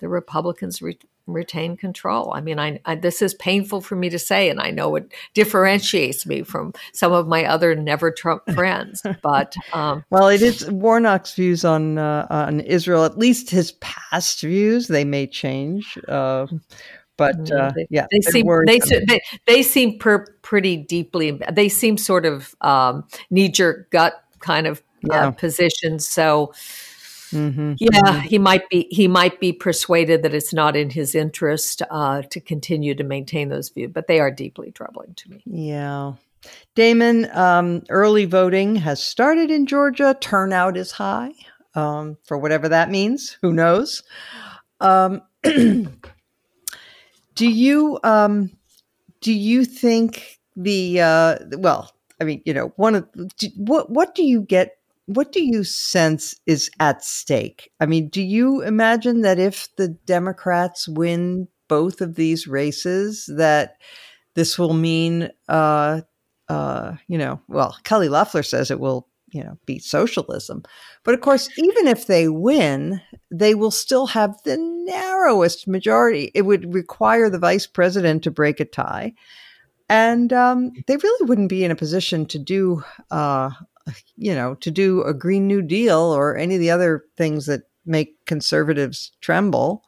the Republicans re- retain control. I mean, I, I, this is painful for me to say, and I know it differentiates me from some of my other never Trump (laughs) friends. But um, well, it is Warnock's views on uh, on Israel. At least his past views they may change. Uh, but mm, uh, they, yeah, they seem they, they, they, seem per, pretty deeply. They seem sort of um, knee jerk gut kind of uh, yeah. positions. So Mm-hmm. Yeah, mm-hmm. he might be he might be persuaded that it's not in his interest uh, to continue to maintain those views, but they are deeply troubling to me. Yeah. Damon, um, early voting has started in Georgia. Turnout is high um, for whatever that means. Who knows? Um, (clears throat) do you um, do you think the uh, well? I mean, you know, one of what what do you get? What do you sense is at stake? I mean, do you imagine that if the Democrats win both of these races, that this will mean, uh, uh, you know, well, Kelly Loeffler says it will you know, beat socialism. But of course, even if they win, they will still have the narrowest majority. It would require the vice president to break a tie. And um, they really wouldn't be in a position to do, uh, you know, to do a Green New Deal or any of the other things that make conservatives tremble.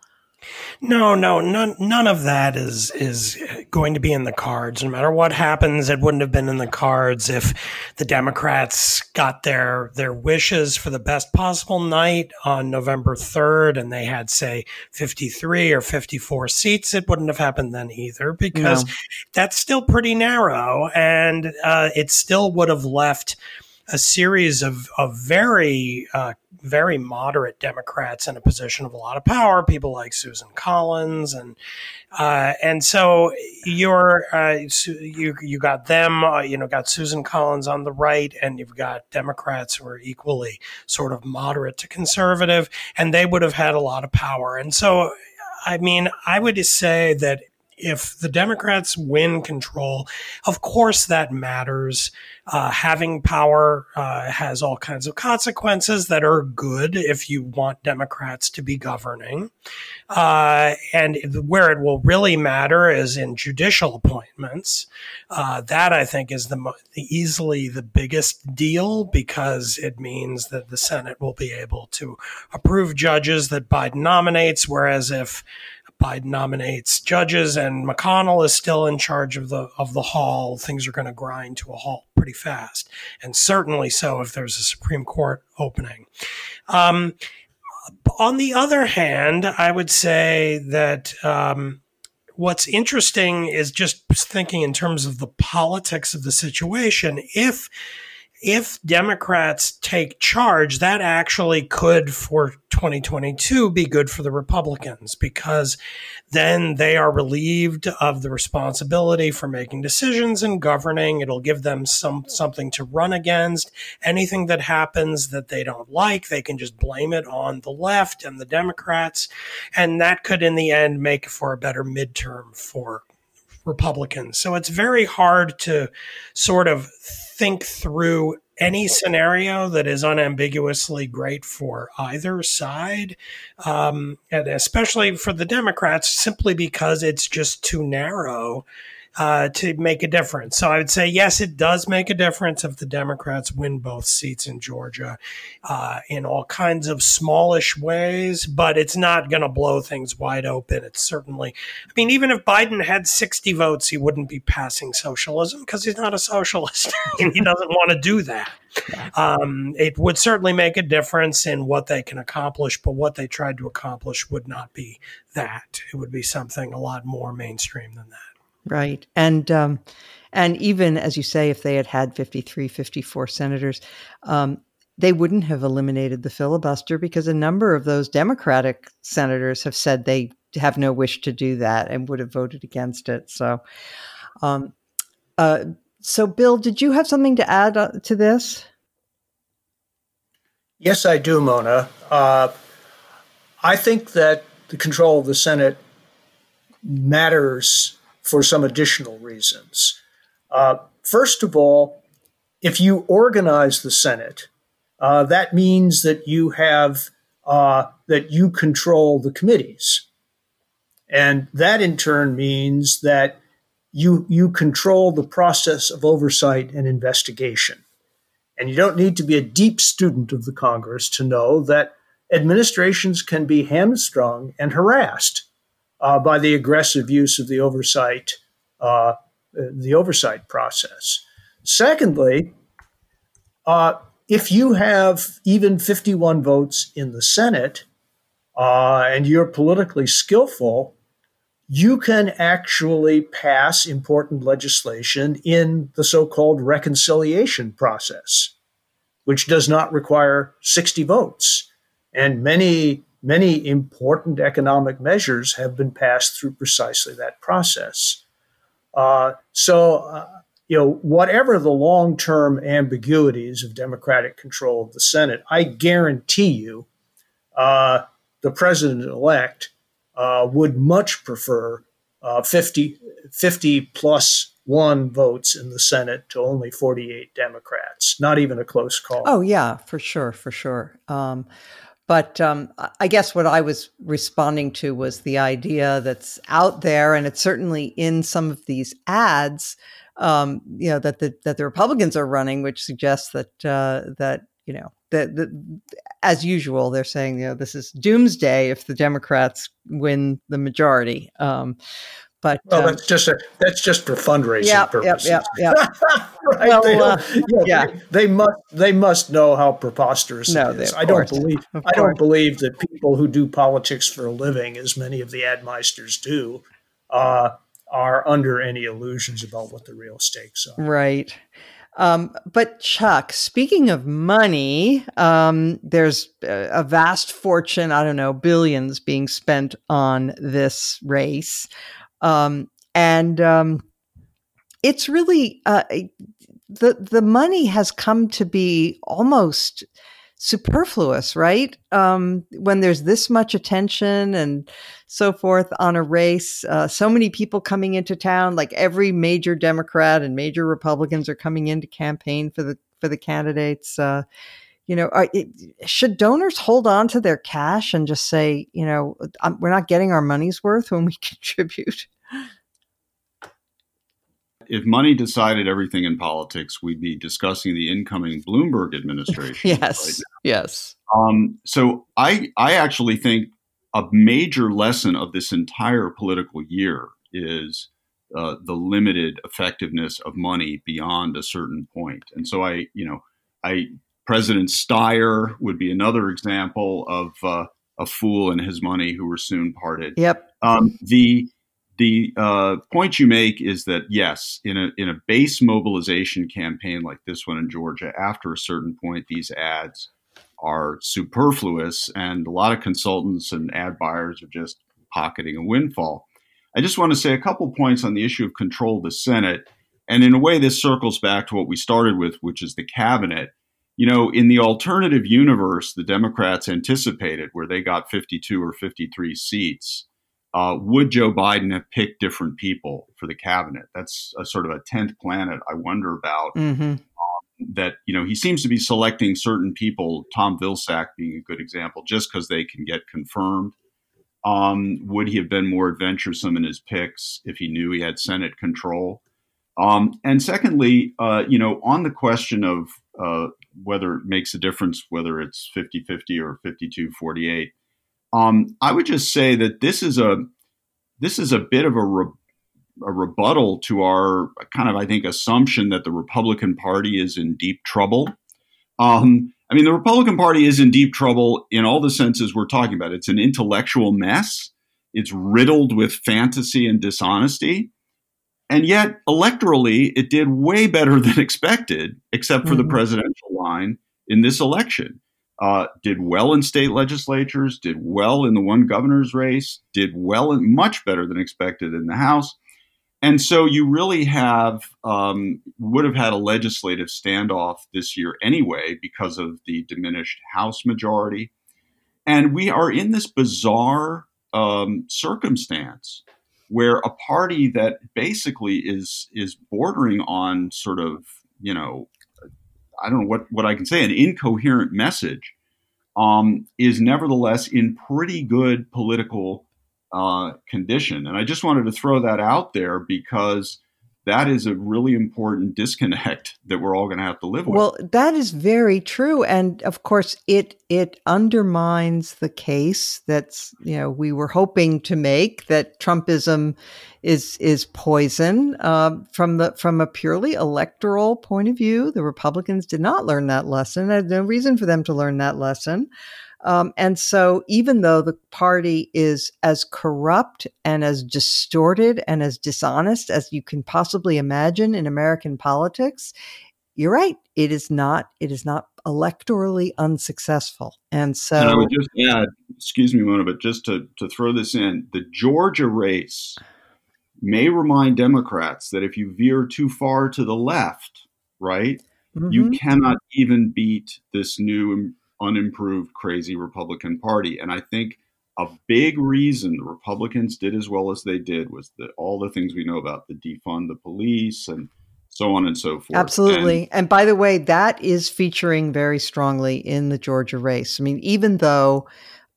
No, no, none, none of that is is going to be in the cards. No matter what happens, it wouldn't have been in the cards if the Democrats got their their wishes for the best possible night on November third, and they had say fifty three or fifty four seats. It wouldn't have happened then either because no. that's still pretty narrow, and uh, it still would have left a series of, of very uh, very moderate Democrats in a position of a lot of power, people like Susan Collins, and uh, and so you're uh, you you got them, uh, you know, got Susan Collins on the right, and you've got Democrats who are equally sort of moderate to conservative, and they would have had a lot of power, and so. I mean, I would say that if the Democrats win control, of course that matters. Uh, having power uh, has all kinds of consequences that are good if you want Democrats to be governing. Uh, and where it will really matter is in judicial appointments. Uh, that I think is the mo- easily the biggest deal because it means that the Senate will be able to approve judges that Biden nominates, whereas if Biden nominates judges and McConnell is still in charge of the of the hall, things are going to grind to a halt pretty fast, and certainly so if there's a Supreme Court opening. Um, on the other hand, I would say that um, what's interesting is just thinking in terms of the politics of the situation. If if Democrats take charge, that actually could for 2022 be good for the Republicans because then they are relieved of the responsibility for making decisions and governing. It'll give them some something to run against. Anything that happens that they don't like, they can just blame it on the left and the Democrats, and that could in the end make for a better midterm for Republicans. So it's very hard to sort of think through any scenario that is unambiguously great for either side, um, and especially for the Democrats, simply because it's just too narrow uh, to make a difference. So I would say, yes, it does make a difference if the Democrats win both seats in Georgia uh, in all kinds of smallish ways, but it's not going to blow things wide open. It's certainly, I mean, even if Biden had 60 votes, he wouldn't be passing socialism because he's not a socialist (laughs) and he doesn't want to do that. Um, it would certainly make a difference in what they can accomplish, but what they tried to accomplish would not be that. It would be something a lot more mainstream than that. Right. And um, and even as you say, if they had had 53, 54 senators, um, they wouldn't have eliminated the filibuster because a number of those Democratic senators have said they have no wish to do that and would have voted against it. So, um, uh, so Bill, did you have something to add uh, to this? Yes, I do, Mona. Uh, I think that the control of the Senate matters for some additional reasons. Uh, first of all, if you organize the Senate, uh, that means that you have uh, that you control the committees, and that in turn means that you you control the process of oversight and investigation. And you don't need to be a deep student of the Congress to know that administrations can be hamstrung and harassed uh, by the aggressive use of the oversight uh, the oversight process. Secondly, uh, if you have even 51 votes in the Senate uh, and you're politically skillful, you can actually pass important legislation in the so called reconciliation process, which does not require 60 votes. And many, many important economic measures have been passed through precisely that process. Uh, so, uh, you know, whatever the long term ambiguities of Democratic control of the Senate, I guarantee you uh, the president elect uh, would much prefer uh, 50, 50 plus one votes in the Senate to only 48 Democrats. Not even a close call. Oh, yeah, for sure, for sure. Um, but um, I guess what I was responding to was the idea that's out there, and it's certainly in some of these ads, um, you know, that the that the Republicans are running, which suggests that uh, that you know that, as usual they're saying you know this is doomsday if the Democrats win the majority. Um, but well, um, that's just a, that's just for fundraising yep, purposes. Yep, yep, (laughs) yep. right? Well, they, uh, yeah, yeah. They, they, must they must know how preposterous no, it is. I don't believe I don't believe that people who do politics for a living, as many of the admeisters do, uh, are under any illusions about what the real stakes are. Right. Um, but Chuck, speaking of money, um, there's a vast fortune, I don't know, billions being spent on this race. Um, and um, it's really uh, the the money has come to be almost superfluous, right? Um, when there's this much attention and so forth on a race, uh, so many people coming into town, like every major Democrat and major Republicans are coming in to campaign for the for the candidates. Uh, you know, are, it, should donors hold on to their cash and just say, you know, we're not getting our money's worth when we (laughs) contribute? If money decided everything in politics, we'd be discussing the incoming Bloomberg administration. (laughs) yes, right yes. Um, so I, I actually think a major lesson of this entire political year is uh, the limited effectiveness of money beyond a certain point. And so I, you know, I President Steyer would be another example of uh, a fool and his money who were soon parted. Yep. Um, the the uh, point you make is that yes, in a in a base mobilization campaign like this one in Georgia, after a certain point, these ads are superfluous, and a lot of consultants and ad buyers are just pocketing a windfall. I just want to say a couple points on the issue of control of the Senate, and in a way, this circles back to what we started with, which is the cabinet. You know, in the alternative universe, the Democrats anticipated where they got 52 or 53 seats uh, would Joe Biden have picked different people for the cabinet? That's a sort of a tenth planet I wonder about. Mm-hmm. Um, that you know he seems to be selecting certain people, Tom Vilsack being a good example, just because they can get confirmed. Um, would he have been more adventuresome in his picks if he knew he had Senate control? Um, and secondly, uh, you know, on the question of uh, whether it makes a difference whether it's 50 50 or 52 48, um, I would just say that this is a this is a bit of a, re, a rebuttal to our kind of I think assumption that the Republican Party is in deep trouble. Um, I mean, the Republican Party is in deep trouble in all the senses we're talking about. It's an intellectual mess. It's riddled with fantasy and dishonesty. And yet, electorally, it did way better (laughs) than expected, except for mm-hmm. the presidential line in this election uh, did well in state legislatures, did well in the one governor's race, did well and much better than expected in the House. And so you really have, um, would have had a legislative standoff this year anyway because of the diminished House majority. And we are in this bizarre um, circumstance where a party that basically is is bordering on sort of you know I don't know what, what I can say, an incoherent message, um, is nevertheless in pretty good political uh, condition. And I just wanted to throw that out there because that is a really important disconnect (laughs) that we're all going to have to live with. Well, that is very true, and of course, it it undermines the case that's you know we were hoping to make that Trumpism is is poison uh, from the from a purely electoral point of view. The Republicans did not learn that lesson. There's no reason for them to learn that lesson. Um, and so, even though the party is as corrupt and as distorted and as dishonest as you can possibly imagine in American politics, you're right. It is not. It is not electorally unsuccessful. And so, and I would just add, excuse me, Mona, but just to to throw this in, the Georgia race may remind Democrats that if you veer too far to the left, right, mm-hmm. you cannot even beat this new unimproved, crazy Republican Party. And I think a big reason the Republicans did as well as they did was that all the things we know about the defund the police and so on and so forth. Absolutely. And, and, by the way, that is featuring very strongly in the Georgia race. I mean, even though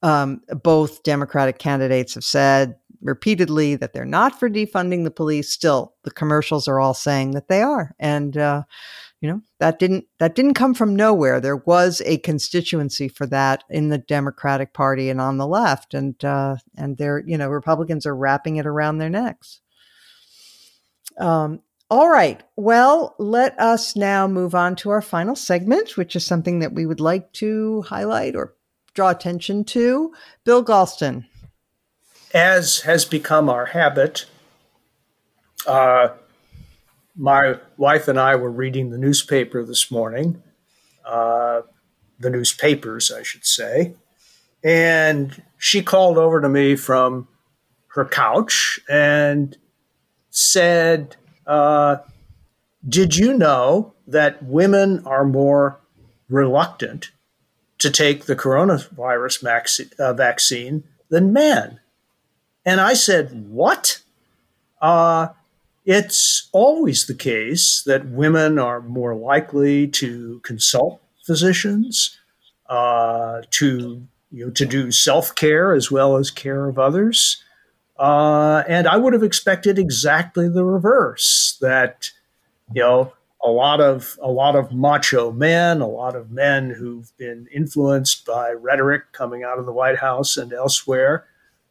um, both Democratic candidates have said repeatedly that they're not for defunding the police, still the commercials are all saying that they are. And, uh, you know? That didn't that didn't come from nowhere. There was a constituency for that in the democratic party and on the left and uh and they're you know republicans are wrapping it around their necks. Um all right. Well let us now move on to our final segment which is something that we would like to highlight or draw attention to. Bill galston. As has become our habit uh my wife and I were reading the newspaper this morning, uh, the newspapers, I should say, and she called over to me from her couch and said, uh, Did you know that women are more reluctant to take the coronavirus uh, vaccine than men? And I said, What? It's always the case that women are more likely to consult physicians, uh, to you know, to do self care as well as care of others. Uh, and I would have expected exactly the reverse. That you know, a lot of a lot of macho men, a lot of men who've been influenced by rhetoric coming out of the White House and elsewhere,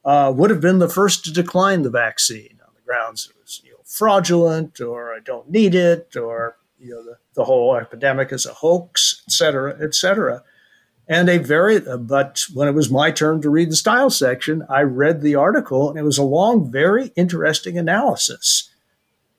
uh, would have been the first to decline the vaccine on the grounds it was you know, fraudulent or I don't need it or you know the, the whole epidemic is a hoax, et cetera, et cetera. And a very, but when it was my turn to read the style section, I read the article and it was a long, very interesting analysis,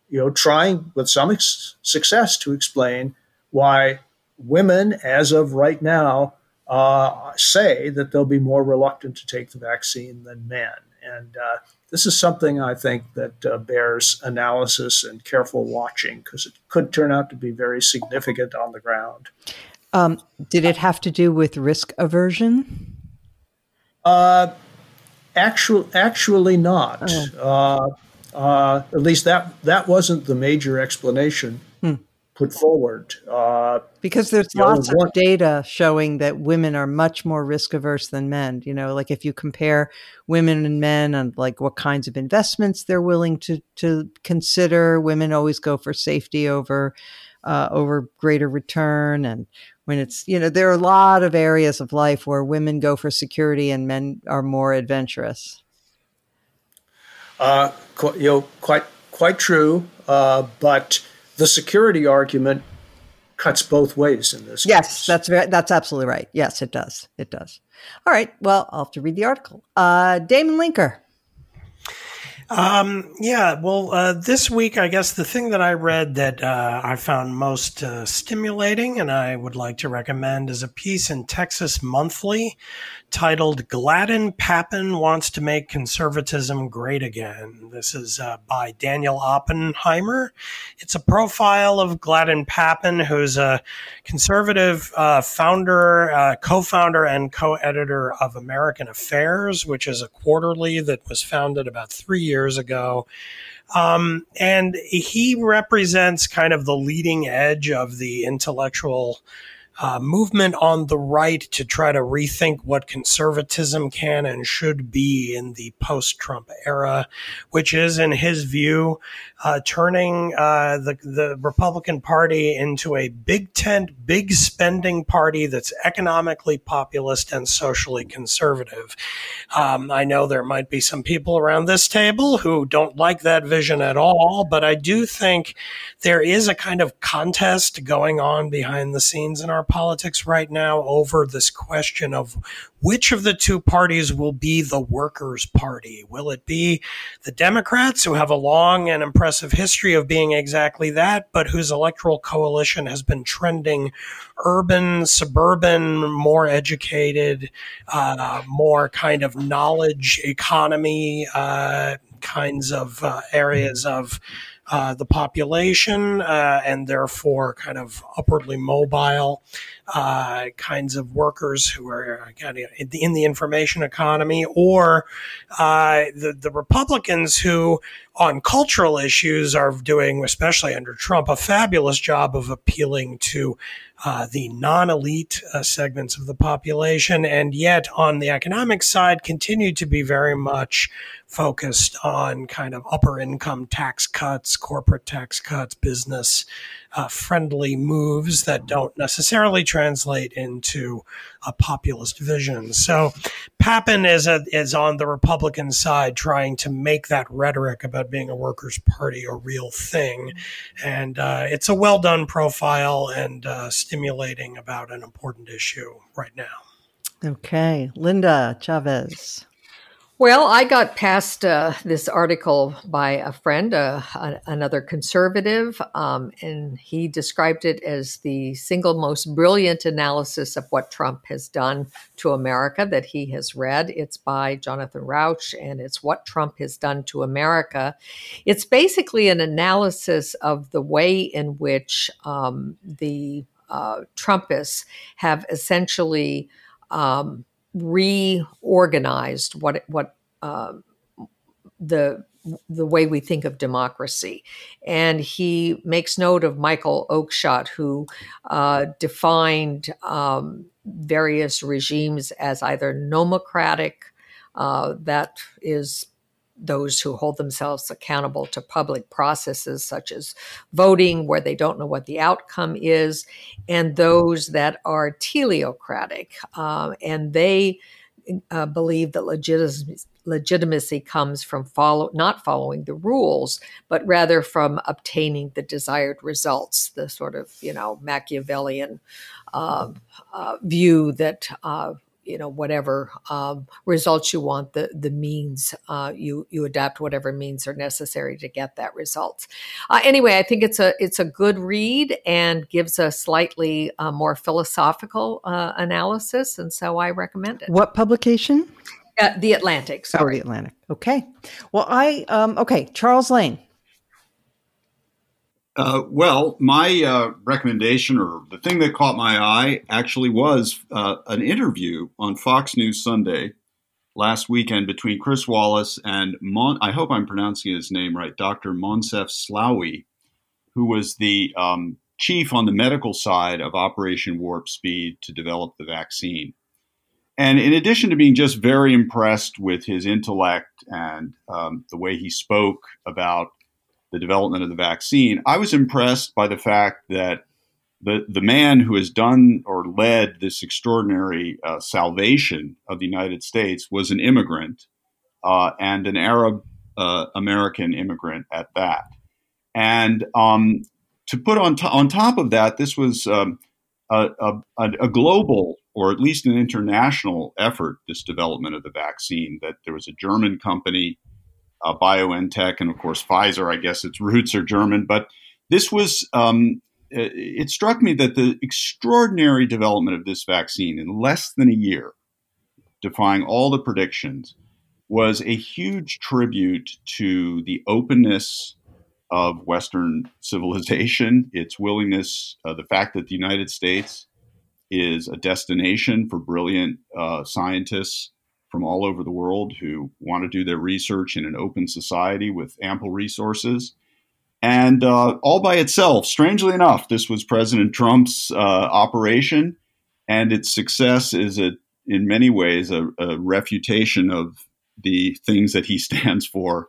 you know, trying with some ex- success to explain why women, as of right now, uh, say that they'll be more reluctant to take the vaccine than men. And uh, this is something I think that uh, bears analysis and careful watching because it could turn out to be very significant on the ground. Um, did it have to do with risk aversion? Uh, actual, actually not. Oh. Uh, uh, at least that that wasn't the major explanation put forward. Uh, because there's lots know, of data showing that women are much more risk averse than men. You know, like if you compare women and men and like what kinds of investments they're willing to to consider, women always go for safety over uh, over greater return. And when it's you know there are a lot of areas of life where women go for security and men are more adventurous. Uh, you know, quite quite true, uh, but the security argument cuts both ways in this. Yes, case. that's very, that's absolutely right. Yes, it does. It does. All right. Well, I'll have to read the article. Uh, Damon Linker. Um, yeah, well, uh, this week, I guess the thing that I read that uh, I found most uh, stimulating and I would like to recommend is a piece in Texas Monthly titled Gladden Pappin Wants to Make Conservatism Great Again. This is uh, by Daniel Oppenheimer. It's a profile of Gladden Pappin, who's a conservative uh, founder, uh, co founder, and co editor of American Affairs, which is a quarterly that was founded about three years ago. Um, and he represents kind of the leading edge of the intellectual uh, movement on the right to try to rethink what conservatism can and should be in the post Trump era, which is, in his view, uh, turning uh, the, the Republican Party into a big tent, big spending party that's economically populist and socially conservative. Um, I know there might be some people around this table who don't like that vision at all, but I do think there is a kind of contest going on behind the scenes in our politics right now over this question of which of the two parties will be the workers' party. Will it be the Democrats, who have a long and impressive history of being exactly that, but whose electoral coalition has been trending urban, suburban, more educated, uh, more kind of knowledge economy uh, kinds of uh, areas of uh, the population uh, and therefore kind of upwardly mobile uh, kinds of workers who are kind of in the information economy, or uh, the the Republicans who, on cultural issues, are doing, especially under Trump, a fabulous job of appealing to uh, the non-elite uh, segments of the population, and yet on the economic side, continue to be very much focused on kind of upper income tax cuts, corporate tax cuts, business uh, friendly moves that don't necessarily translate into a populist vision. So Pappin is a, is on the Republican side trying to make that rhetoric about being a workers' party a real thing, and uh, it's a well done profile and uh, stimulating about an important issue right now. Okay, Linda Chavez. Well, I got past uh, this article by a friend, uh, a, another conservative, um, and he described it as the single most brilliant analysis of what Trump has done to America that he has read. It's by Jonathan Rauch, and it's What Trump Has Done to America. It's basically an analysis of the way in which um, the uh, Trumpists have essentially. Um, reorganized what what uh, the the way we think of democracy. And he makes note of Michael Oakeshott, who uh, defined um, various regimes as either nomocratic, uh, that is those who hold themselves accountable to public processes such as voting, where they don't know what the outcome is, and those that are teleocratic. Uh, and they uh, believe that legitimacy, legitimacy comes from follow, not following the rules, but rather from obtaining the desired results, the sort of, you know, Machiavellian uh, uh, view that uh, you know whatever um, results you want the the means uh, you you adapt whatever means are necessary to get that result uh, anyway i think it's a it's a good read and gives a slightly uh, more philosophical uh, analysis and so i recommend it. What publication? Uh, the atlantic oh, sorry. Oh, the atlantic. Okay. Well i um, okay charles lane uh, well, my uh, recommendation or the thing that caught my eye actually was uh, an interview on Fox News Sunday last weekend between Chris Wallace and Mon- I hope I'm pronouncing his name right, Dr. Moncef Slaoui, who was the um, chief on the medical side of Operation Warp Speed to develop the vaccine. And in addition to being just very impressed with his intellect and um, the way he spoke about the development of the vaccine, I was impressed by the fact that the, the man who has done or led this extraordinary uh, salvation of the United States was an immigrant uh, and an Arab uh, American immigrant at that. And um, to put on, to- on top of that, this was um, a, a, a, global or at least an international effort, this development of the vaccine, that there was a German company uh, BioNTech, and of course Pfizer. I guess its roots are German, but this was. Um, it struck me that the extraordinary development of this vaccine in less than a year, defying all the predictions, was a huge tribute to the openness of Western civilization, its willingness, uh, the fact that the United States is a destination for brilliant uh, scientists from all over the world who want to do their research in an open society with ample resources. And uh, all by itself, strangely enough, this was President Trump's uh, operation, and its success is a, in many ways a, a refutation of the things that he (laughs) stands for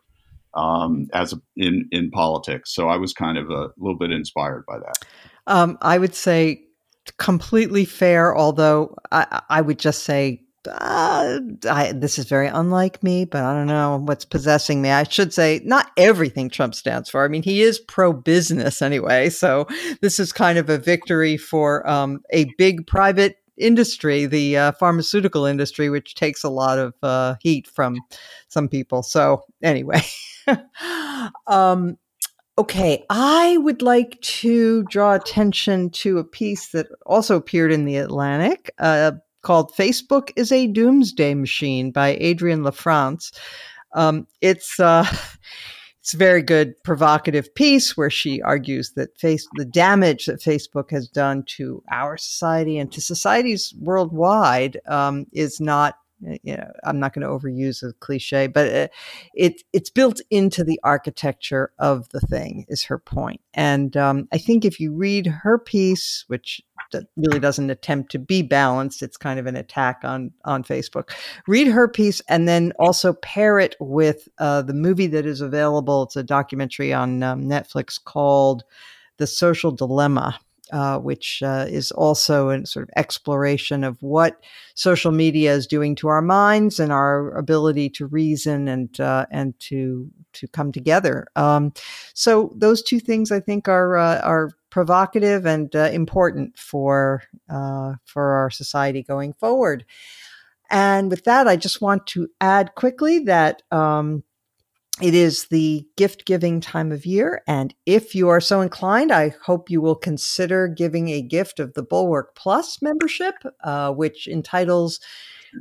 um, as a, in in politics. So I was kind of a little bit inspired by that. Um, I would say completely fair, although I, I would just say uh, I, this is very unlike me, but I don't know what's possessing me. I should say not everything Trump stands for. I mean, he is pro business anyway. So this is kind of a victory for um, a big private industry, the uh, pharmaceutical industry, which takes a lot of uh, heat from some people. So anyway, (laughs) um, okay, I would like to draw attention to a piece that also appeared in the Atlantic. Uh, called Facebook is a Doomsday Machine by Adrienne LaFrance. Um, it's uh, (laughs) it's a very good provocative piece where she argues that face the damage that Facebook has done to our society and to societies worldwide um, is not you know, I'm not going to overuse a cliche, but it, it, it's built into the architecture of the thing. Is her point, and um, I think if you read her piece, which really doesn't attempt to be balanced, it's kind of an attack on on Facebook. Read her piece, and then also pair it with uh, the movie that is available. It's a documentary on um, Netflix called "The Social Dilemma." Uh, which uh, is also a sort of exploration of what social media is doing to our minds and our ability to reason and uh, and to to come together. Um, so those two things I think are uh, are provocative and uh, important for uh, for our society going forward. And with that, I just want to add quickly that um, it is the gift giving time of year. And if you are so inclined, I hope you will consider giving a gift of the Bulwark Plus membership, uh, which entitles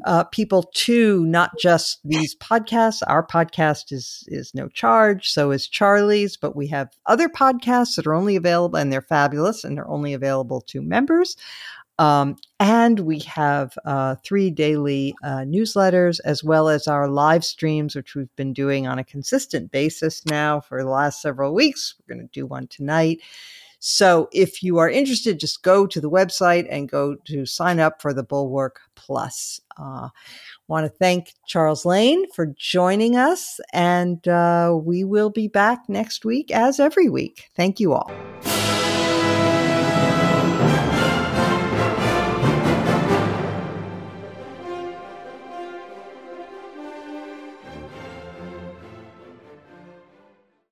uh, people to not just these podcasts. Our podcast is is no charge, so is Charlie's, but we have other podcasts that are only available, and they're fabulous, and they're only available to members. Um, and we have uh, three daily uh, newsletters as well as our live streams, which we've been doing on a consistent basis now for the last several weeks. We're going to do one tonight. So if you are interested, just go to the website and go to sign up for the Bulwark Plus. Uh, want to thank Charles Lane for joining us, and uh, we will be back next week as every week. Thank you all.